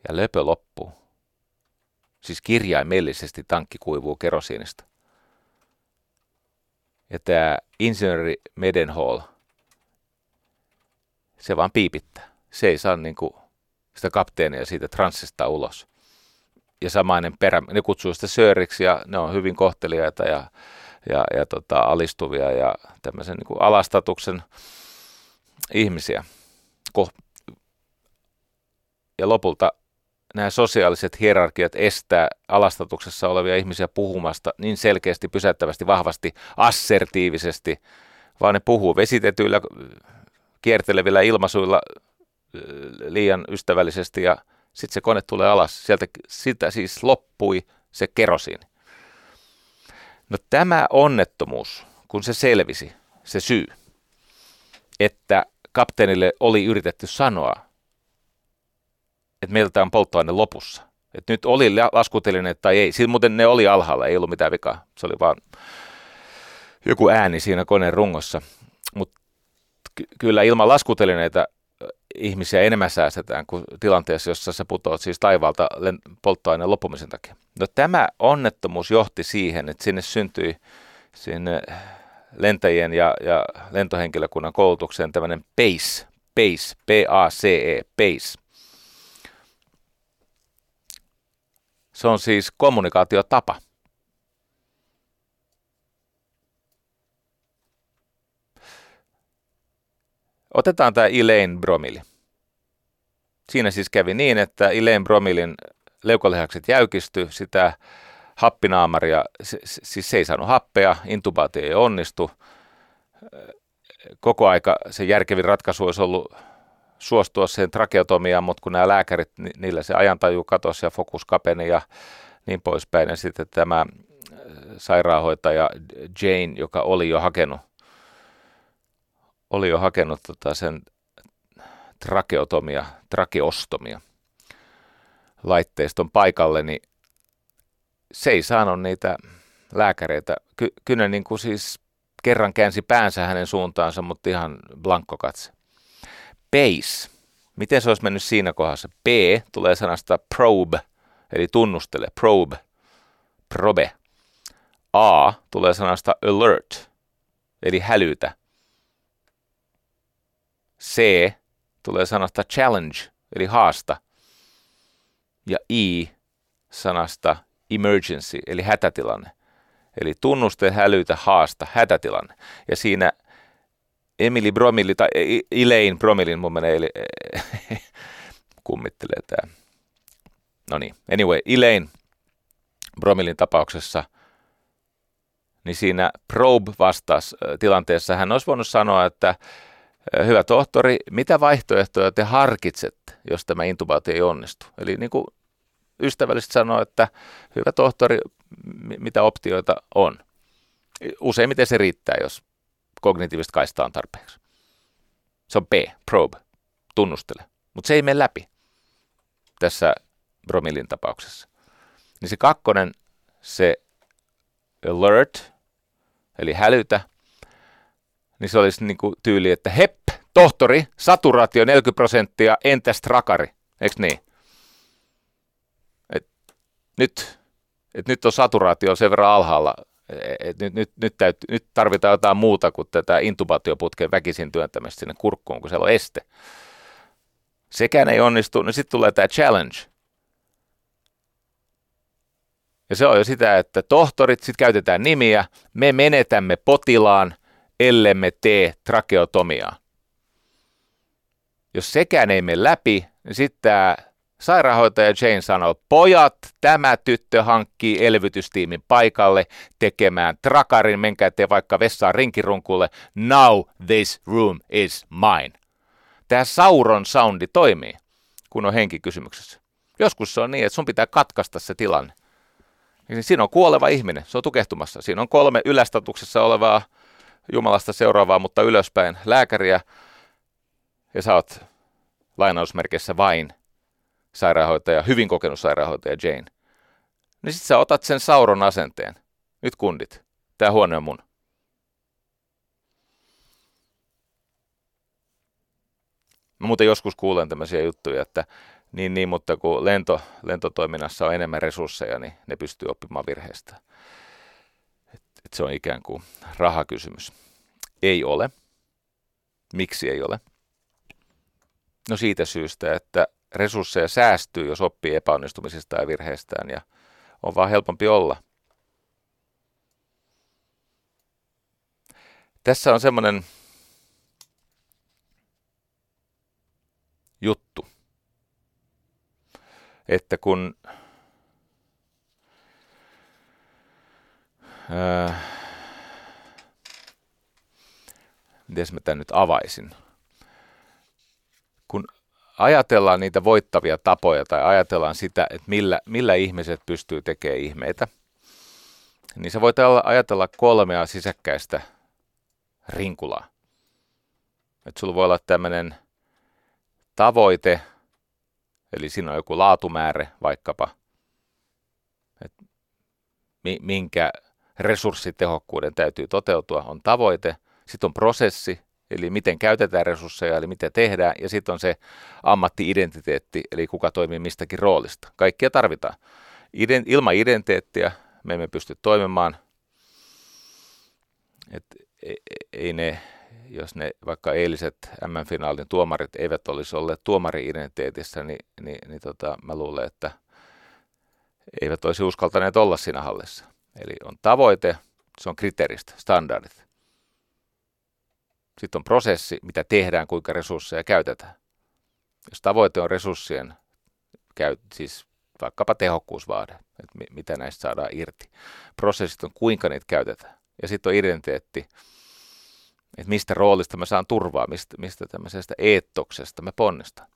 ja löpö loppuu. Siis kirjaimellisesti tankki kuivuu kerosiinista. Ja tämä insinööri Medenhall, se vaan piipittää. Se ei saa niinku sitä kapteenia siitä transsista ulos. Ja samainen perä, ne kutsuu sitä sööriksi ja ne on hyvin kohteliaita ja, ja, ja tota, alistuvia ja tämmöisen niinku alastatuksen ihmisiä. Ko- ja lopulta nämä sosiaaliset hierarkiat estää alastatuksessa olevia ihmisiä puhumasta niin selkeästi, pysäyttävästi, vahvasti, assertiivisesti, vaan ne puhuu vesitetyillä, kiertelevillä ilmaisuilla liian ystävällisesti ja sitten se kone tulee alas. Sieltä sitä siis loppui se kerosiin. No tämä onnettomuus, kun se selvisi, se syy, että kapteenille oli yritetty sanoa, että meiltä on polttoaine lopussa. Et nyt oli laskutelinen tai ei. Siis muuten ne oli alhaalla, ei ollut mitään vikaa. Se oli vaan joku ääni siinä koneen rungossa. Mutta ky- kyllä ilman laskutelineita ihmisiä enemmän säästetään kuin tilanteessa, jossa sä putoat siis taivaalta polttoaineen loppumisen takia. No tämä onnettomuus johti siihen, että sinne syntyi sinne lentäjien ja, ja lentohenkilökunnan koulutukseen tämmöinen PACE, PACE, P-A-C-E, PACE, Se on siis kommunikaatiotapa. Otetaan tämä Elaine Bromili. Siinä siis kävi niin, että Elaine Bromilin leukalihakset jäykisty, sitä happinaamari ja siis se ei saanut happea, intubaatio ei onnistu. Koko aika se järkevin ratkaisu olisi ollut suostua siihen trakeotomiaan, mutta kun nämä lääkärit, niillä se ajantaju katosi ja fokus kapeni ja niin poispäin. Ja sitten tämä äh, sairaanhoitaja Jane, joka oli jo hakenut, oli jo hakenut tota sen trakeotomia, trakeostomia laitteiston paikalle, niin se ei saanut niitä lääkäreitä. Ky- kyllä niin kuin siis kerran käänsi päänsä hänen suuntaansa, mutta ihan blankko katse. Base. Miten se olisi mennyt siinä kohdassa? B tulee sanasta probe, eli tunnustele, probe, probe. A tulee sanasta alert, eli hälytä. C tulee sanasta challenge, eli haasta. Ja I sanasta emergency, eli hätätilanne. Eli tunnuste, hälytä, haasta, hätätilanne. Ja siinä Emily Bromilli, tai Elaine Bromilin, mun menee, eli, kummittelee tämä. No niin, anyway, Elaine Bromilin tapauksessa, niin siinä Probe vastasi tilanteessa, hän olisi voinut sanoa, että hyvä tohtori, mitä vaihtoehtoja te harkitsette, jos tämä intubaatio ei onnistu? Eli niin kuin ystävällisesti sanoa, että hyvä tohtori, mitä optioita on? Useimmiten se riittää, jos kognitiivista kaistaa on tarpeeksi. Se on P, probe, tunnustele. Mutta se ei mene läpi tässä Bromilin tapauksessa. Niin se kakkonen, se alert, eli hälytä, niin se olisi niin kuin tyyli, että hep, tohtori, saturaatio 40 prosenttia, entäs trakari, eikö niin? Et nyt, et nyt on saturaatio sen verran alhaalla, et nyt, nyt, nyt, täytyy, nyt tarvitaan jotain muuta kuin tätä intubaatioputken väkisin työntämistä sinne kurkkuun, kun siellä on este. Sekään ei onnistu, niin sitten tulee tämä challenge. Ja se on jo sitä, että tohtorit, sitten käytetään nimiä, me menetämme potilaan, ellemme tee trakeotomiaa. Jos sekään ei mene läpi, niin sitten tämä Sairaanhoitaja Jane sanoi, pojat, tämä tyttö hankkii elvytystiimin paikalle tekemään trakarin, menkää te vaikka vessaan rinkirunkulle, now this room is mine. Tämä Sauron soundi toimii, kun on henki kysymyksessä. Joskus se on niin, että sun pitää katkaista se tilanne. Siinä on kuoleva ihminen, se on tukehtumassa. Siinä on kolme ylästatuksessa olevaa Jumalasta seuraavaa, mutta ylöspäin lääkäriä, ja sä oot lainausmerkeissä vain sairaanhoitaja, hyvin kokenut sairaanhoitaja Jane, niin sit sä otat sen Sauron asenteen. Nyt kundit, tää huone on mun. Mä muuten joskus kuulen tämmöisiä juttuja, että niin, niin mutta kun lento, lentotoiminnassa on enemmän resursseja, niin ne pystyy oppimaan virheistä. Et, et se on ikään kuin rahakysymys. Ei ole. Miksi ei ole? No siitä syystä, että resursseja säästyy, jos oppii epäonnistumisista ja virheistään ja on vaan helpompi olla. Tässä on semmoinen juttu, että kun ää, miten mä tämän nyt avaisin? Kun ajatellaan niitä voittavia tapoja tai ajatellaan sitä, että millä, millä ihmiset pystyy tekemään ihmeitä, niin se voit ajatella kolmea sisäkkäistä rinkulaa. Että sulla voi olla tämmöinen tavoite, eli siinä on joku laatumäärä vaikkapa, että minkä resurssitehokkuuden täytyy toteutua, on tavoite. Sitten on prosessi, eli miten käytetään resursseja, eli mitä tehdään, ja sitten on se ammatti-identiteetti, eli kuka toimii mistäkin roolista. Kaikkia tarvitaan. Iden, ilman identiteettiä me emme pysty toimimaan. Et e, e, ei ne, jos ne vaikka eiliset M-finaalin tuomarit eivät olisi olleet tuomari-identiteetissä, niin, niin, niin tota, mä luulen, että eivät olisi uskaltaneet olla siinä hallissa. Eli on tavoite, se on kriteeristä, standardit. Sitten on prosessi, mitä tehdään, kuinka resursseja käytetään. Jos tavoite on resurssien käy, siis vaikkapa tehokkuusvaade, että mi- mitä näistä saadaan irti. Prosessit on, kuinka niitä käytetään. Ja sitten on identiteetti, että mistä roolista mä saan turvaa, mistä, mistä tämmöisestä eettoksesta mä ponnistan.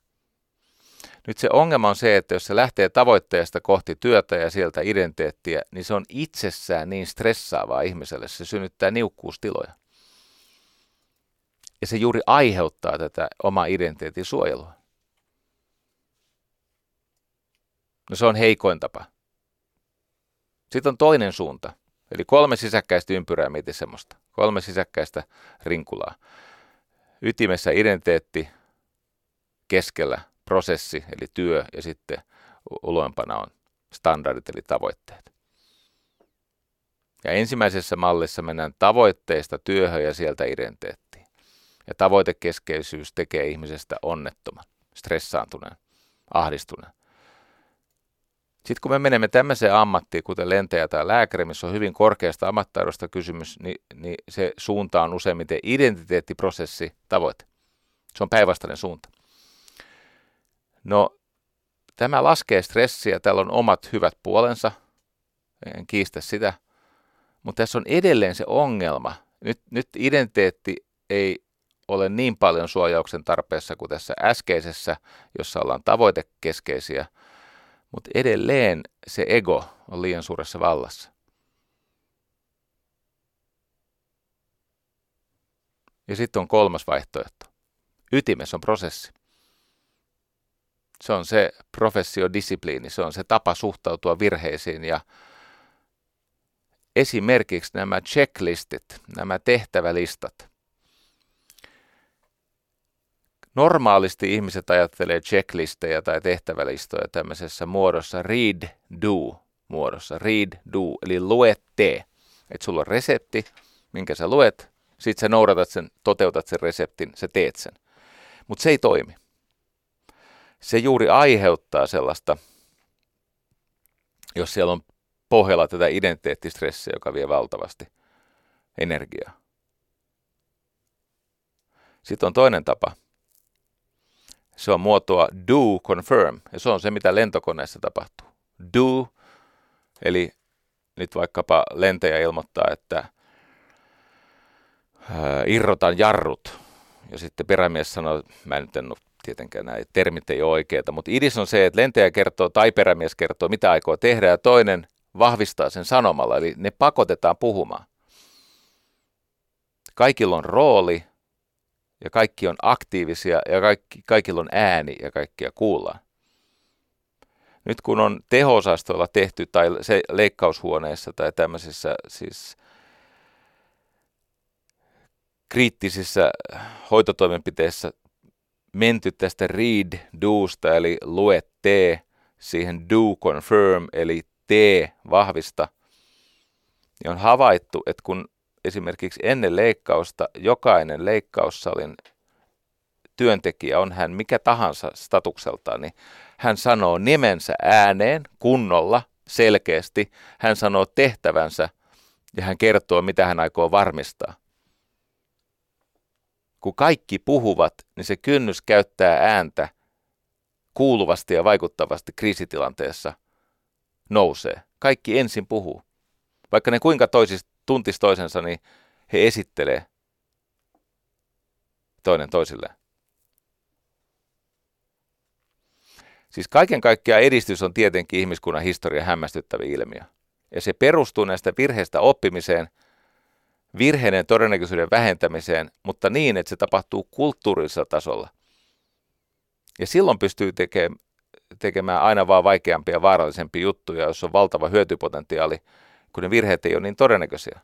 Nyt se ongelma on se, että jos se lähtee tavoitteesta kohti työtä ja sieltä identiteettiä, niin se on itsessään niin stressaavaa ihmiselle, se synnyttää niukkuustiloja. Ja se juuri aiheuttaa tätä oma identiteetin suojelua. No se on heikoin tapa. Sitten on toinen suunta, eli kolme sisäkkäistä ympyrää, mietin semmoista. Kolme sisäkkäistä rinkulaa. Ytimessä identiteetti, keskellä prosessi, eli työ, ja sitten uloimpana on standardit, eli tavoitteet. Ja ensimmäisessä mallissa mennään tavoitteista työhön ja sieltä identiteettiin. Ja tavoitekeskeisyys tekee ihmisestä onnettoman, stressaantuneen, ahdistuneen. Sitten kun me menemme tämmöiseen ammattiin, kuten lentäjä tai lääkäri, missä on hyvin korkeasta ammattitaidosta kysymys, niin, niin se suunta on useimmiten identiteettiprosessi, tavoite. Se on päinvastainen suunta. No, tämä laskee stressiä, täällä on omat hyvät puolensa, en kiistä sitä, mutta tässä on edelleen se ongelma. Nyt, nyt identiteetti ei ole niin paljon suojauksen tarpeessa kuin tässä äskeisessä, jossa ollaan tavoitekeskeisiä, mutta edelleen se ego on liian suuressa vallassa. Ja sitten on kolmas vaihtoehto. Ytimessä on prosessi. Se on se professiodiscipliini, se on se tapa suhtautua virheisiin ja esimerkiksi nämä checklistit, nämä tehtävälistat. Normaalisti ihmiset ajattelee checklistejä tai tehtävälistoja tämmöisessä muodossa read, do muodossa. Read, do, eli lue, tee. Että sulla on resepti, minkä sä luet, sit sä noudatat sen, toteutat sen reseptin, sä teet sen. Mutta se ei toimi se juuri aiheuttaa sellaista, jos siellä on pohjalla tätä identiteettistressiä, joka vie valtavasti energiaa. Sitten on toinen tapa. Se on muotoa do confirm, ja se on se, mitä lentokoneessa tapahtuu. Do, eli nyt vaikkapa lentäjä ilmoittaa, että irrotan jarrut, ja sitten perämies sanoo, mä nyt en ole tietenkään nämä termit ei ole oikeita, mutta idis on se, että lentäjä kertoo tai perämies kertoo, mitä aikoo tehdä, ja toinen vahvistaa sen sanomalla, eli ne pakotetaan puhumaan. Kaikilla on rooli, ja kaikki on aktiivisia, ja kaikki, kaikilla on ääni, ja kaikkia kuullaan. Nyt kun on teho-osastoilla tehty, tai se leikkaushuoneessa, tai tämmöisissä siis kriittisissä hoitotoimenpiteissä menty tästä read dosta eli lue tee siihen do confirm eli tee vahvista, niin on havaittu, että kun esimerkiksi ennen leikkausta jokainen leikkaussalin työntekijä on hän mikä tahansa statukseltaan, niin hän sanoo nimensä ääneen kunnolla, selkeästi, hän sanoo tehtävänsä ja hän kertoo, mitä hän aikoo varmistaa kun kaikki puhuvat, niin se kynnys käyttää ääntä kuuluvasti ja vaikuttavasti kriisitilanteessa nousee. Kaikki ensin puhuu. Vaikka ne kuinka toisis, tuntis toisensa, niin he esittelee toinen toisilleen. Siis kaiken kaikkiaan edistys on tietenkin ihmiskunnan historian hämmästyttävä ilmiö. Ja se perustuu näistä virheistä oppimiseen – virheiden todennäköisyyden vähentämiseen, mutta niin, että se tapahtuu kulttuurisella tasolla. Ja silloin pystyy tekemään, tekemään aina vaan vaikeampia ja vaarallisempia juttuja, jos on valtava hyötypotentiaali, kun ne virheet ei ole niin todennäköisiä.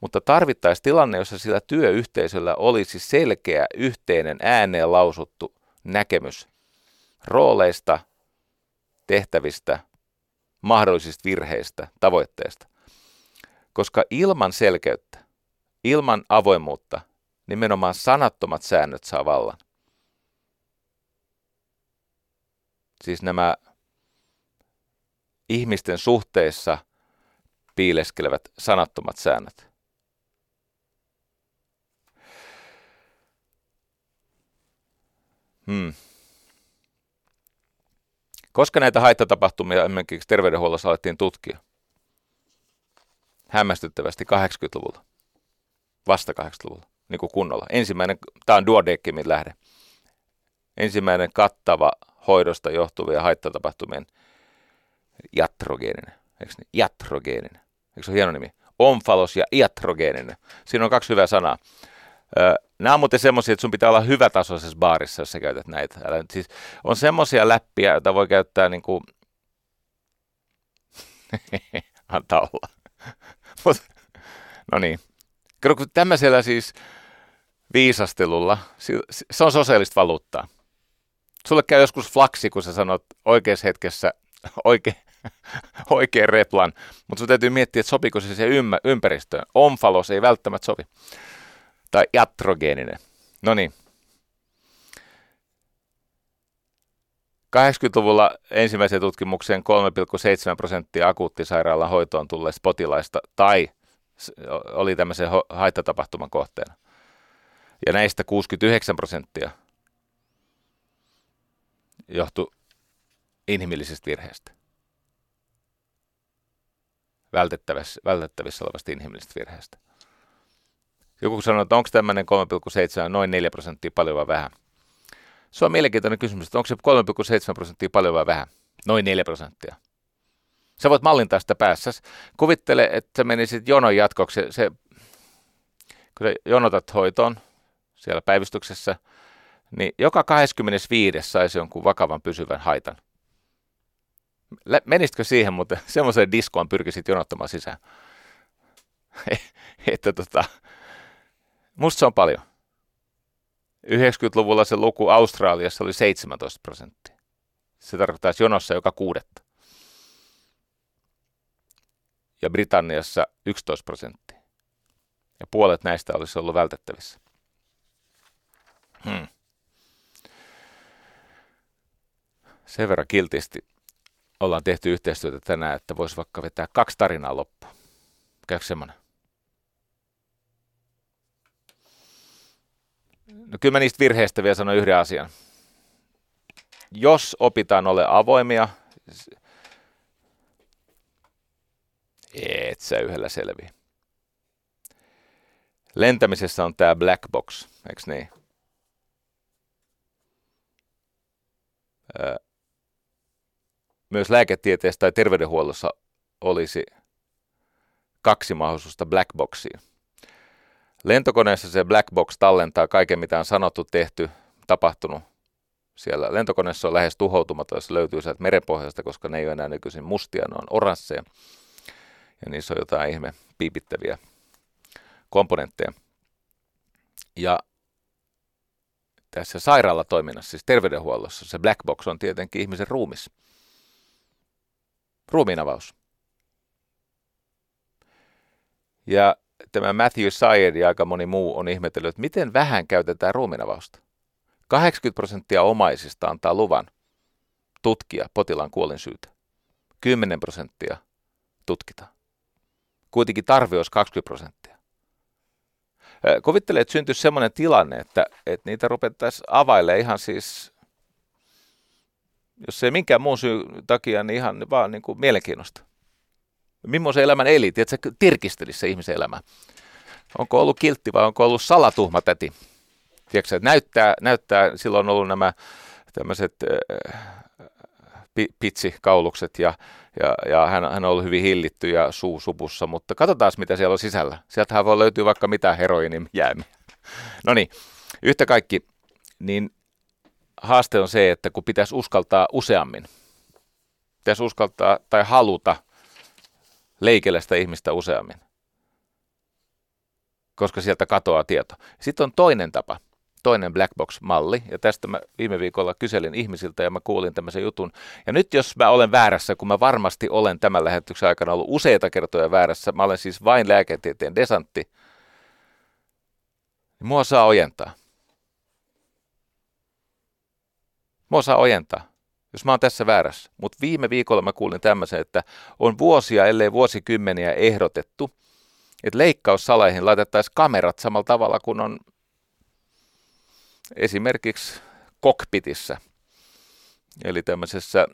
Mutta tarvittaisiin tilanne, jossa sillä työyhteisöllä olisi selkeä yhteinen ääneen lausuttu näkemys rooleista, tehtävistä, mahdollisista virheistä, tavoitteista. Koska ilman selkeyttä, ilman avoimuutta, nimenomaan sanattomat säännöt saa vallan. Siis nämä ihmisten suhteissa piileskelevät sanattomat säännöt. Koska näitä haittatapahtumia esimerkiksi terveydenhuollossa alettiin tutkia? Hämmästyttävästi 80-luvulla. Vasta 80-luvulla, niin kuin kunnolla. Ensimmäinen, tämä on Duodeckimin lähde. Ensimmäinen kattava hoidosta johtuvia haitatapahtumien jatrogeeninen. Eikö niin? Jatrogeeninen. Eikö se ole hieno nimi? Omfalos ja iatrogeeninen. Siinä on kaksi hyvää sanaa. Nämä on muuten semmoisia, että sun pitää olla hyvätasoisessa baarissa, jos sä käytät näitä. Älä, siis on semmoisia läppiä, joita voi käyttää niin kuin... Antaa olla. No niin. Kun tämmöisellä siis viisastelulla, se on sosiaalista valuuttaa. Sulle käy joskus flaksi, kun sä sanot oikeassa hetkessä oikein, oikein replan, mutta sun täytyy miettiä, että sopiko se siihen ympäristöön. Omfalos ei välttämättä sovi tai jatrogeeninen. No niin. 80-luvulla ensimmäiseen tutkimukseen 3,7 prosenttia akuuttisairaalan hoitoon tulleista potilaista tai oli tämmöisen haittatapahtuman kohteena. Ja näistä 69 prosenttia johtui inhimillisestä virheestä. Vältettävissä, vältettävissä olevasta inhimillisestä virheestä. Joku sanoo, että onko tämmöinen 3,7 noin 4 prosenttia paljon vai vähän? Se on mielenkiintoinen kysymys, että onko se 3,7 prosenttia paljon vai vähän? Noin 4 prosenttia. Sä voit mallintaa sitä päässä. Kuvittele, että sä menisit jonon jatkoksi. Se, kun sä jonotat hoitoon siellä päivystyksessä, niin joka 25 saisi jonkun vakavan pysyvän haitan. Menisitkö siihen, mutta semmoiseen diskoon pyrkisit jonottamaan sisään? että tota, Musta se on paljon. 90-luvulla se luku Australiassa oli 17 prosenttia. Se tarkoittaa jonossa joka kuudetta. Ja Britanniassa 11 prosenttia. Ja puolet näistä olisi ollut vältettävissä. Hmm. Sen verran kiltisti ollaan tehty yhteistyötä tänään, että voisi vaikka vetää kaksi tarinaa loppuun. Käykö semmoinen? No kyllä mä niistä virheistä vielä sanon yhden asian. Jos opitaan ole avoimia, et sä yhdellä selviä. Lentämisessä on tämä black box, eikö niin? Myös lääketieteessä tai terveydenhuollossa olisi kaksi mahdollisuutta black boxiin. Lentokoneessa se black box tallentaa kaiken, mitä on sanottu, tehty, tapahtunut. Siellä lentokoneessa on lähes tuhoutumaton, jos löytyy sieltä merenpohjasta, koska ne ei ole enää nykyisin mustia, ne on oransseja. Ja niissä on jotain ihme piipittäviä komponentteja. Ja tässä sairaalatoiminnassa, siis terveydenhuollossa, se black box on tietenkin ihmisen ruumis. Ruumiinavaus. Ja tämä Matthew Syed ja aika moni muu on ihmetellyt, että miten vähän käytetään ruumiinavausta. 80 prosenttia omaisista antaa luvan tutkia potilaan kuolinsyytä. 10 prosenttia tutkitaan. Kuitenkin tarve olisi 20 prosenttia. Kuvittele, että syntyisi sellainen tilanne, että, että niitä ruvettaisiin availemaan ihan siis, jos ei minkään muun syyn takia, niin ihan vaan niin kuin mielenkiinnosta millaisen elämän eli, tiedätkö, tirkisteli se ihmisen elämä. Onko ollut kiltti vai onko ollut salatuhma täti? Tiedätkö, että näyttää, näyttää, silloin on ollut nämä tämmöiset äh, pitsikaulukset ja, ja, ja hän, hän on ollut hyvin hillitty ja suu supussa, mutta katsotaan mitä siellä on sisällä. Sieltähän voi löytyä vaikka mitä heroinin jäämiä. No niin, yhtä kaikki, niin haaste on se, että kun pitäisi uskaltaa useammin, pitäisi uskaltaa tai haluta leikellä sitä ihmistä useammin, koska sieltä katoaa tieto. Sitten on toinen tapa, toinen black box-malli, ja tästä mä viime viikolla kyselin ihmisiltä ja mä kuulin tämmöisen jutun. Ja nyt jos mä olen väärässä, kun mä varmasti olen tämän lähetyksen aikana ollut useita kertoja väärässä, mä olen siis vain lääketieteen desantti, niin mua saa ojentaa. Mua saa ojentaa jos mä oon tässä väärässä. Mutta viime viikolla mä kuulin tämmöisen, että on vuosia, ellei vuosikymmeniä ehdotettu, että leikkaussalaihin laitettaisiin kamerat samalla tavalla kuin on esimerkiksi kokpitissa, eli tämmöisessä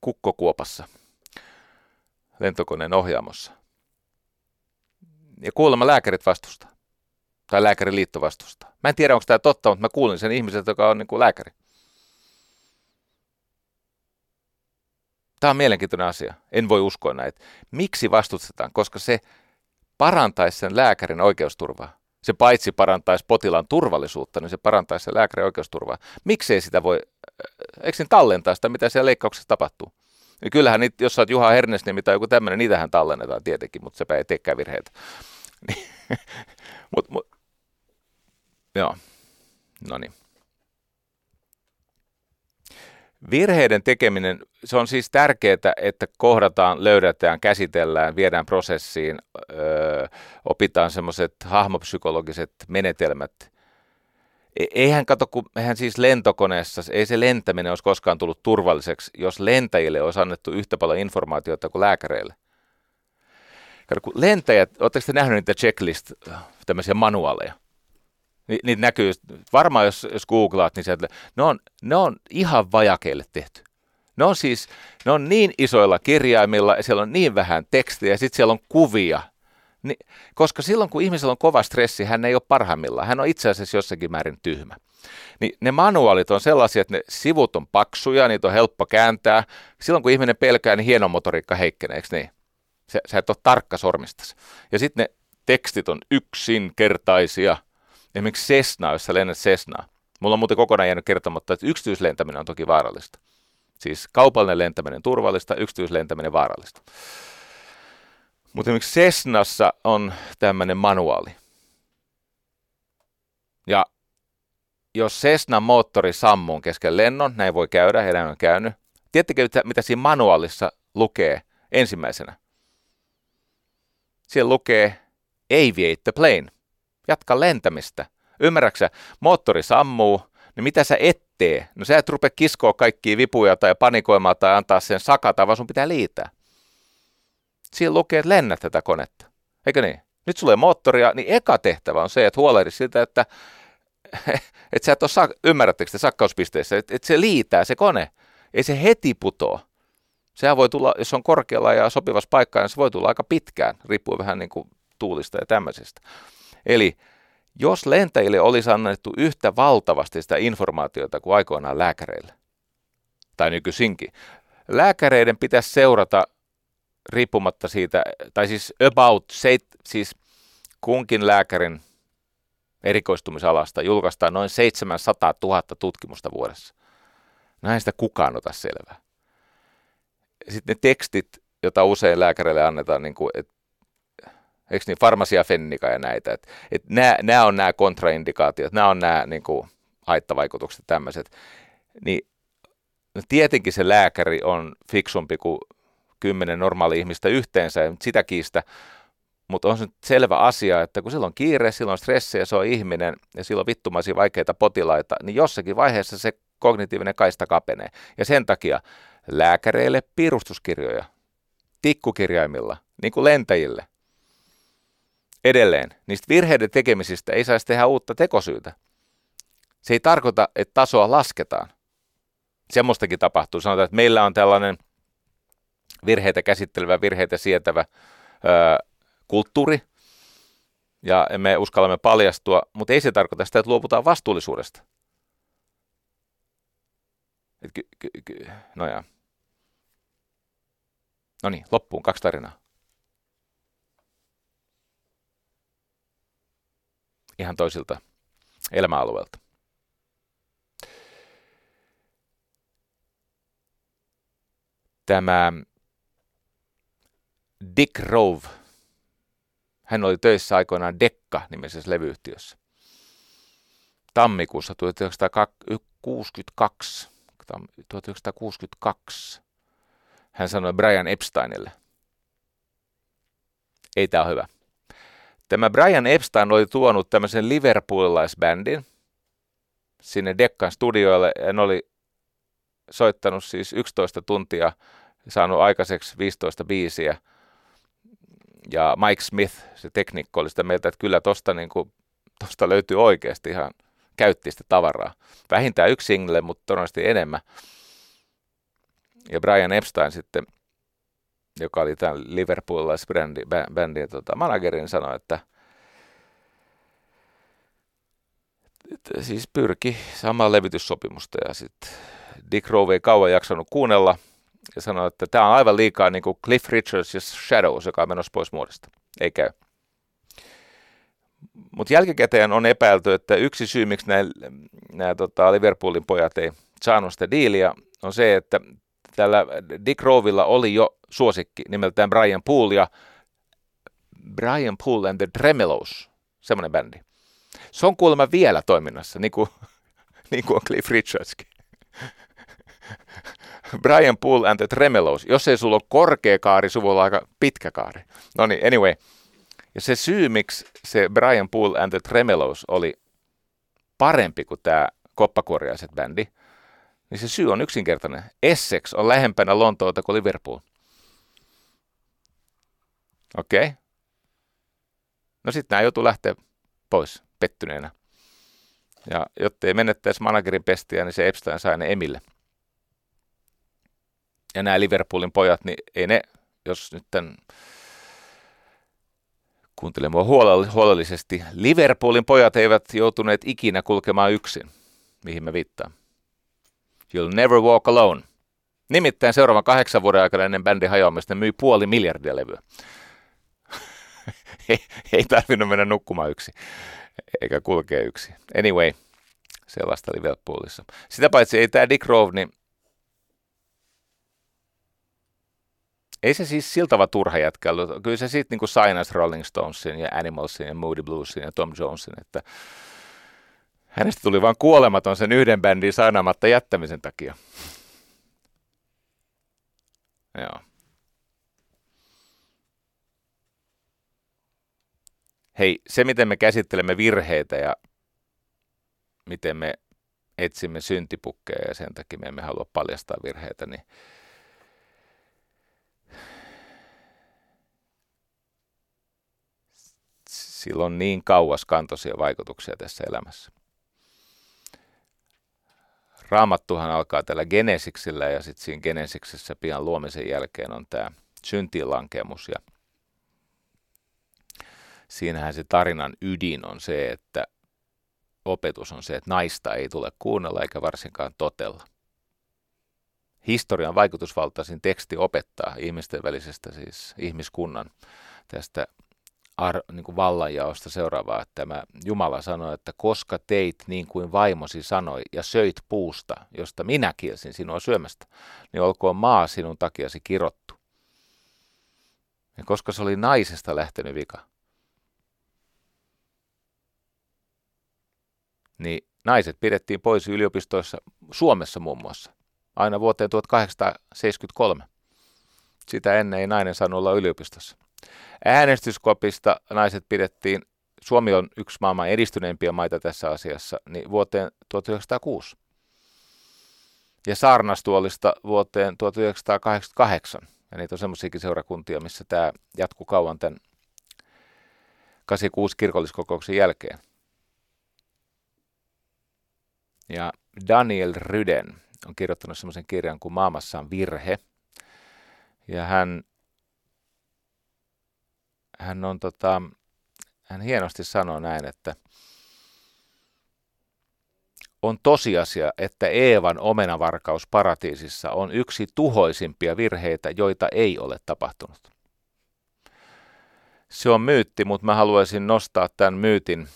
kukkokuopassa lentokoneen ohjaamossa. Ja kuulemma lääkärit vastustaa. Tai lääkäriliitto vastustaa. Mä en tiedä, onko tämä totta, mutta mä kuulin sen ihmisen, joka on niin kuin lääkäri. Tämä on mielenkiintoinen asia. En voi uskoa näitä. Miksi vastustetaan? Koska se parantaisi sen lääkärin oikeusturvaa. Se paitsi parantaisi potilaan turvallisuutta, niin se parantaisi sen lääkärin oikeusturvaa. Miksei sitä voi, äh, eikö niin tallentaa sitä, mitä siellä leikkauksessa tapahtuu? Ja kyllähän niitä, jos sä oot Juha Hernesniemi tai joku tämmöinen, niitähän tallennetaan tietenkin, mutta sepä ei teekään virheitä. mut, mut, joo, no niin. Virheiden tekeminen, se on siis tärkeää, että kohdataan, löydetään, käsitellään, viedään prosessiin, öö, opitaan semmoiset hahmopsykologiset menetelmät. E, eihän kato, kun eihän siis lentokoneessa, ei se lentäminen olisi koskaan tullut turvalliseksi, jos lentäjille olisi annettu yhtä paljon informaatiota kuin lääkäreille. Kato, kun lentäjät, oletteko te nähneet niitä checklist, tämmöisiä manuaaleja? Ni, niitä näkyy, varmaan jos, jos googlaat, niin sieltä, ne on, ne on ihan vajakeille tehty. Ne on siis, ne on niin isoilla kirjaimilla ja siellä on niin vähän tekstiä ja sitten siellä on kuvia. Ni, koska silloin kun ihmisellä on kova stressi, hän ei ole parhaimmillaan. Hän on itse asiassa jossakin määrin tyhmä. Niin ne manuaalit on sellaisia, että ne sivut on paksuja, niitä on helppo kääntää. Silloin kun ihminen pelkää, niin hieno motoriikka heikkenee, eikö niin? Sä, sä et ole tarkka sormistas. Ja sitten ne tekstit on yksinkertaisia – Esimerkiksi Cessna, jos sä lennät Cessnaa. Mulla on muuten kokonaan jäänyt kertomatta, että yksityislentäminen on toki vaarallista. Siis kaupallinen lentäminen turvallista, yksityislentäminen vaarallista. Mutta esimerkiksi Cessnassa on tämmöinen manuaali. Ja jos Cessnan moottori sammuu kesken lennon, näin voi käydä, näin on käynyt. Tiedättekö, mitä siinä manuaalissa lukee ensimmäisenä? Siellä lukee Aviate the plane jatka lentämistä. Ymmärräksä, moottori sammuu, niin mitä sä et tee? No sä et rupea kiskoa kaikkia vipuja tai panikoimaan tai antaa sen sakata, vaan sun pitää liitää. Siinä lukee, että lennät tätä konetta. Eikö niin? Nyt sulle moottoria, niin eka tehtävä on se, että huolehdi siltä, että, että sä et ole, ymmärrättekö te sakkauspisteissä, että, että se liitää se kone. Ei se heti putoa. Sehän voi tulla, jos on korkealla ja sopivassa paikkaa, niin se voi tulla aika pitkään, riippuu vähän niin kuin tuulista ja tämmöisestä. Eli jos lentäjille olisi annettu yhtä valtavasti sitä informaatiota kuin aikoinaan lääkäreille, tai nykyisinkin, lääkäreiden pitäisi seurata riippumatta siitä, tai siis about, siis kunkin lääkärin erikoistumisalasta julkaistaan noin 700 000 tutkimusta vuodessa. Näin sitä kukaan ota selvää. Sitten ne tekstit, joita usein lääkäreille annetaan, niin kuin, että eikö niin, farmasia fennika ja näitä. Et, et nämä, on nämä kontraindikaatiot, nämä on nämä niin kuin, haittavaikutukset tämmöiset. Niin no tietenkin se lääkäri on fiksumpi kuin kymmenen normaali ihmistä yhteensä, ja sitä kiistä, mutta on se selvä asia, että kun silloin on kiire, silloin on stressiä, se on ihminen ja silloin vittumaisia vaikeita potilaita, niin jossakin vaiheessa se kognitiivinen kaista kapenee. Ja sen takia lääkäreille piirustuskirjoja, tikkukirjaimilla, niin kuin lentäjille – Edelleen, niistä virheiden tekemisistä ei saisi tehdä uutta tekosyytä. Se ei tarkoita, että tasoa lasketaan. Semmoistakin tapahtuu. Sanotaan, että meillä on tällainen virheitä käsittelevä, virheitä sietävä öö, kulttuuri, ja me uskallamme paljastua, mutta ei se tarkoita sitä, että luovutaan vastuullisuudesta. Et ky- ky- ky- no. No niin, loppuun kaksi tarinaa. Ihan toisilta elämäalueelta. Tämä Dick Rove, hän oli töissä aikoinaan Dekka-nimisessä levyyhtiössä. Tammikuussa 1962, 1962 hän sanoi Brian Epsteinille, ei tämä ole hyvä. Tämä Brian Epstein oli tuonut tämmöisen liverpoolilaisbändin sinne Dekkan studioille ja ne oli soittanut siis 11 tuntia saanut aikaiseksi 15 biisiä. Ja Mike Smith, se teknikko, oli sitä mieltä, että kyllä tosta, niin kuin, tosta löytyy oikeasti ihan käyttistä tavaraa. Vähintään yksi single, mutta todennäköisesti enemmän. Ja Brian Epstein sitten, joka oli tämän Liverpoolais-bändin tota, managerin, sanoi, että, että siis pyrki saamaan levityssopimusta ja sitten Dick Rowe ei kauan jaksanut kuunnella ja sanoi, että tämä on aivan liikaa niin kuin Cliff Richards ja Shadows, joka on menossa pois muodosta. Ei käy. Mutta jälkikäteen on epäilty, että yksi syy, miksi nämä, tota, Liverpoolin pojat ei saanut sitä diiliä, on se, että tällä Dick Rovilla oli jo suosikki nimeltään Brian Poole ja Brian Poole and the Tremelos, semmoinen bändi. Se on kuulemma vielä toiminnassa, niin kuin, niin kuin on Cliff Richardskin. Brian Poole and the Tremelos. Jos ei sulla ole korkea kaari, sulla on aika pitkä kaari. No niin, anyway. Ja se syy, miksi se Brian Poole and the Tremelos oli parempi kuin tämä koppakuoriaiset bändi, niin se syy on yksinkertainen. Essex on lähempänä Lontoota kuin Liverpool. Okei. Okay. No sitten nämä joutuu lähteä pois pettyneenä. Ja jotta ei menettäisi managerin pestiä, niin se Epstein sai ne Emille. Ja nämä Liverpoolin pojat, niin ei ne, jos nyt tämän kuuntele mua huolellisesti, Liverpoolin pojat eivät joutuneet ikinä kulkemaan yksin, mihin mä viittaan. You'll never walk alone. Nimittäin seuraavan kahdeksan vuoden aikana ennen bändin hajoamista myi puoli miljardia levyä. ei, tarvinnut mennä nukkumaan yksi, eikä kulkea yksi. Anyway, sellaista Liverpoolissa. Sitä paitsi ei tämä Dick Rove, niin ei se siis siltava turha jätkä ollut. Kyllä se sitten niin sainas Rolling Stonesin ja Animalsin ja Moody Bluesin ja Tom Jonesin, että hänestä tuli vain kuolematon sen yhden bändin sainamatta jättämisen takia. Joo. Hei, se miten me käsittelemme virheitä ja miten me etsimme syntipukkeja ja sen takia me emme halua paljastaa virheitä, niin sillä on niin kauaskantoisia vaikutuksia tässä elämässä. Raamattuhan alkaa tällä Genesiksellä ja sitten siinä Genesiksessä pian luomisen jälkeen on tämä syntiinlankemus ja siinähän se tarinan ydin on se, että opetus on se, että naista ei tule kuunnella eikä varsinkaan totella. Historian vaikutusvaltaisin teksti opettaa ihmisten välisestä, siis ihmiskunnan tästä ar, niin kuin vallanjaosta seuraavaa, että tämä Jumala sanoi, että koska teit niin kuin vaimosi sanoi ja söit puusta, josta minä kielsin sinua syömästä, niin olkoon maa sinun takiasi kirottu. Ja koska se oli naisesta lähtenyt vika, niin naiset pidettiin pois yliopistoissa Suomessa muun muassa, aina vuoteen 1873. Sitä ennen ei nainen saanut olla yliopistossa. Äänestyskopista naiset pidettiin, Suomi on yksi maailman edistyneimpiä maita tässä asiassa, niin vuoteen 1906. Ja saarnastuolista vuoteen 1988. Ja niitä on semmoisiakin seurakuntia, missä tämä jatkuu kauan tämän 86 kirkolliskokouksen jälkeen. Ja Daniel Ryden on kirjoittanut semmoisen kirjan kuin Maamassa on virhe. Ja hän hän on tota, hän hienosti sanoo näin, että on tosiasia, että Eevan omenavarkaus paratiisissa on yksi tuhoisimpia virheitä, joita ei ole tapahtunut. Se on myytti, mutta mä haluaisin nostaa tämän myytin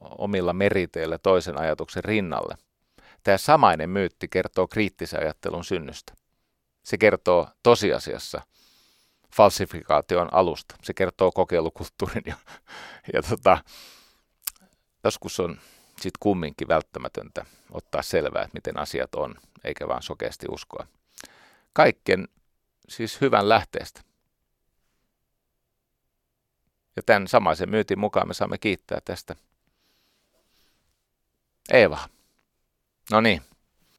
omilla meriteillä toisen ajatuksen rinnalle. Tämä samainen myytti kertoo kriittisen ajattelun synnystä. Se kertoo tosiasiassa – falsifikaation alusta. Se kertoo kokeilukulttuurin ja, ja tota, joskus on sitten kumminkin välttämätöntä ottaa selvää, että miten asiat on, eikä vaan sokeasti uskoa. Kaiken siis hyvän lähteestä. Ja tämän samaisen myytin mukaan me saamme kiittää tästä Eeva. No niin,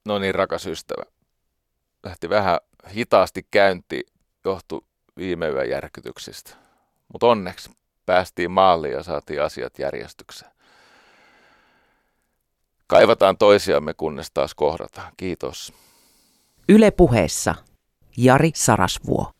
no niin rakas ystävä. Lähti vähän hitaasti käynti, johtui viime yön järkytyksistä. Mutta onneksi päästiin maaliin ja saatiin asiat järjestykseen. Kaivataan toisiamme, kunnes taas kohdataan. Kiitos. Yle puheessa Jari Sarasvuo.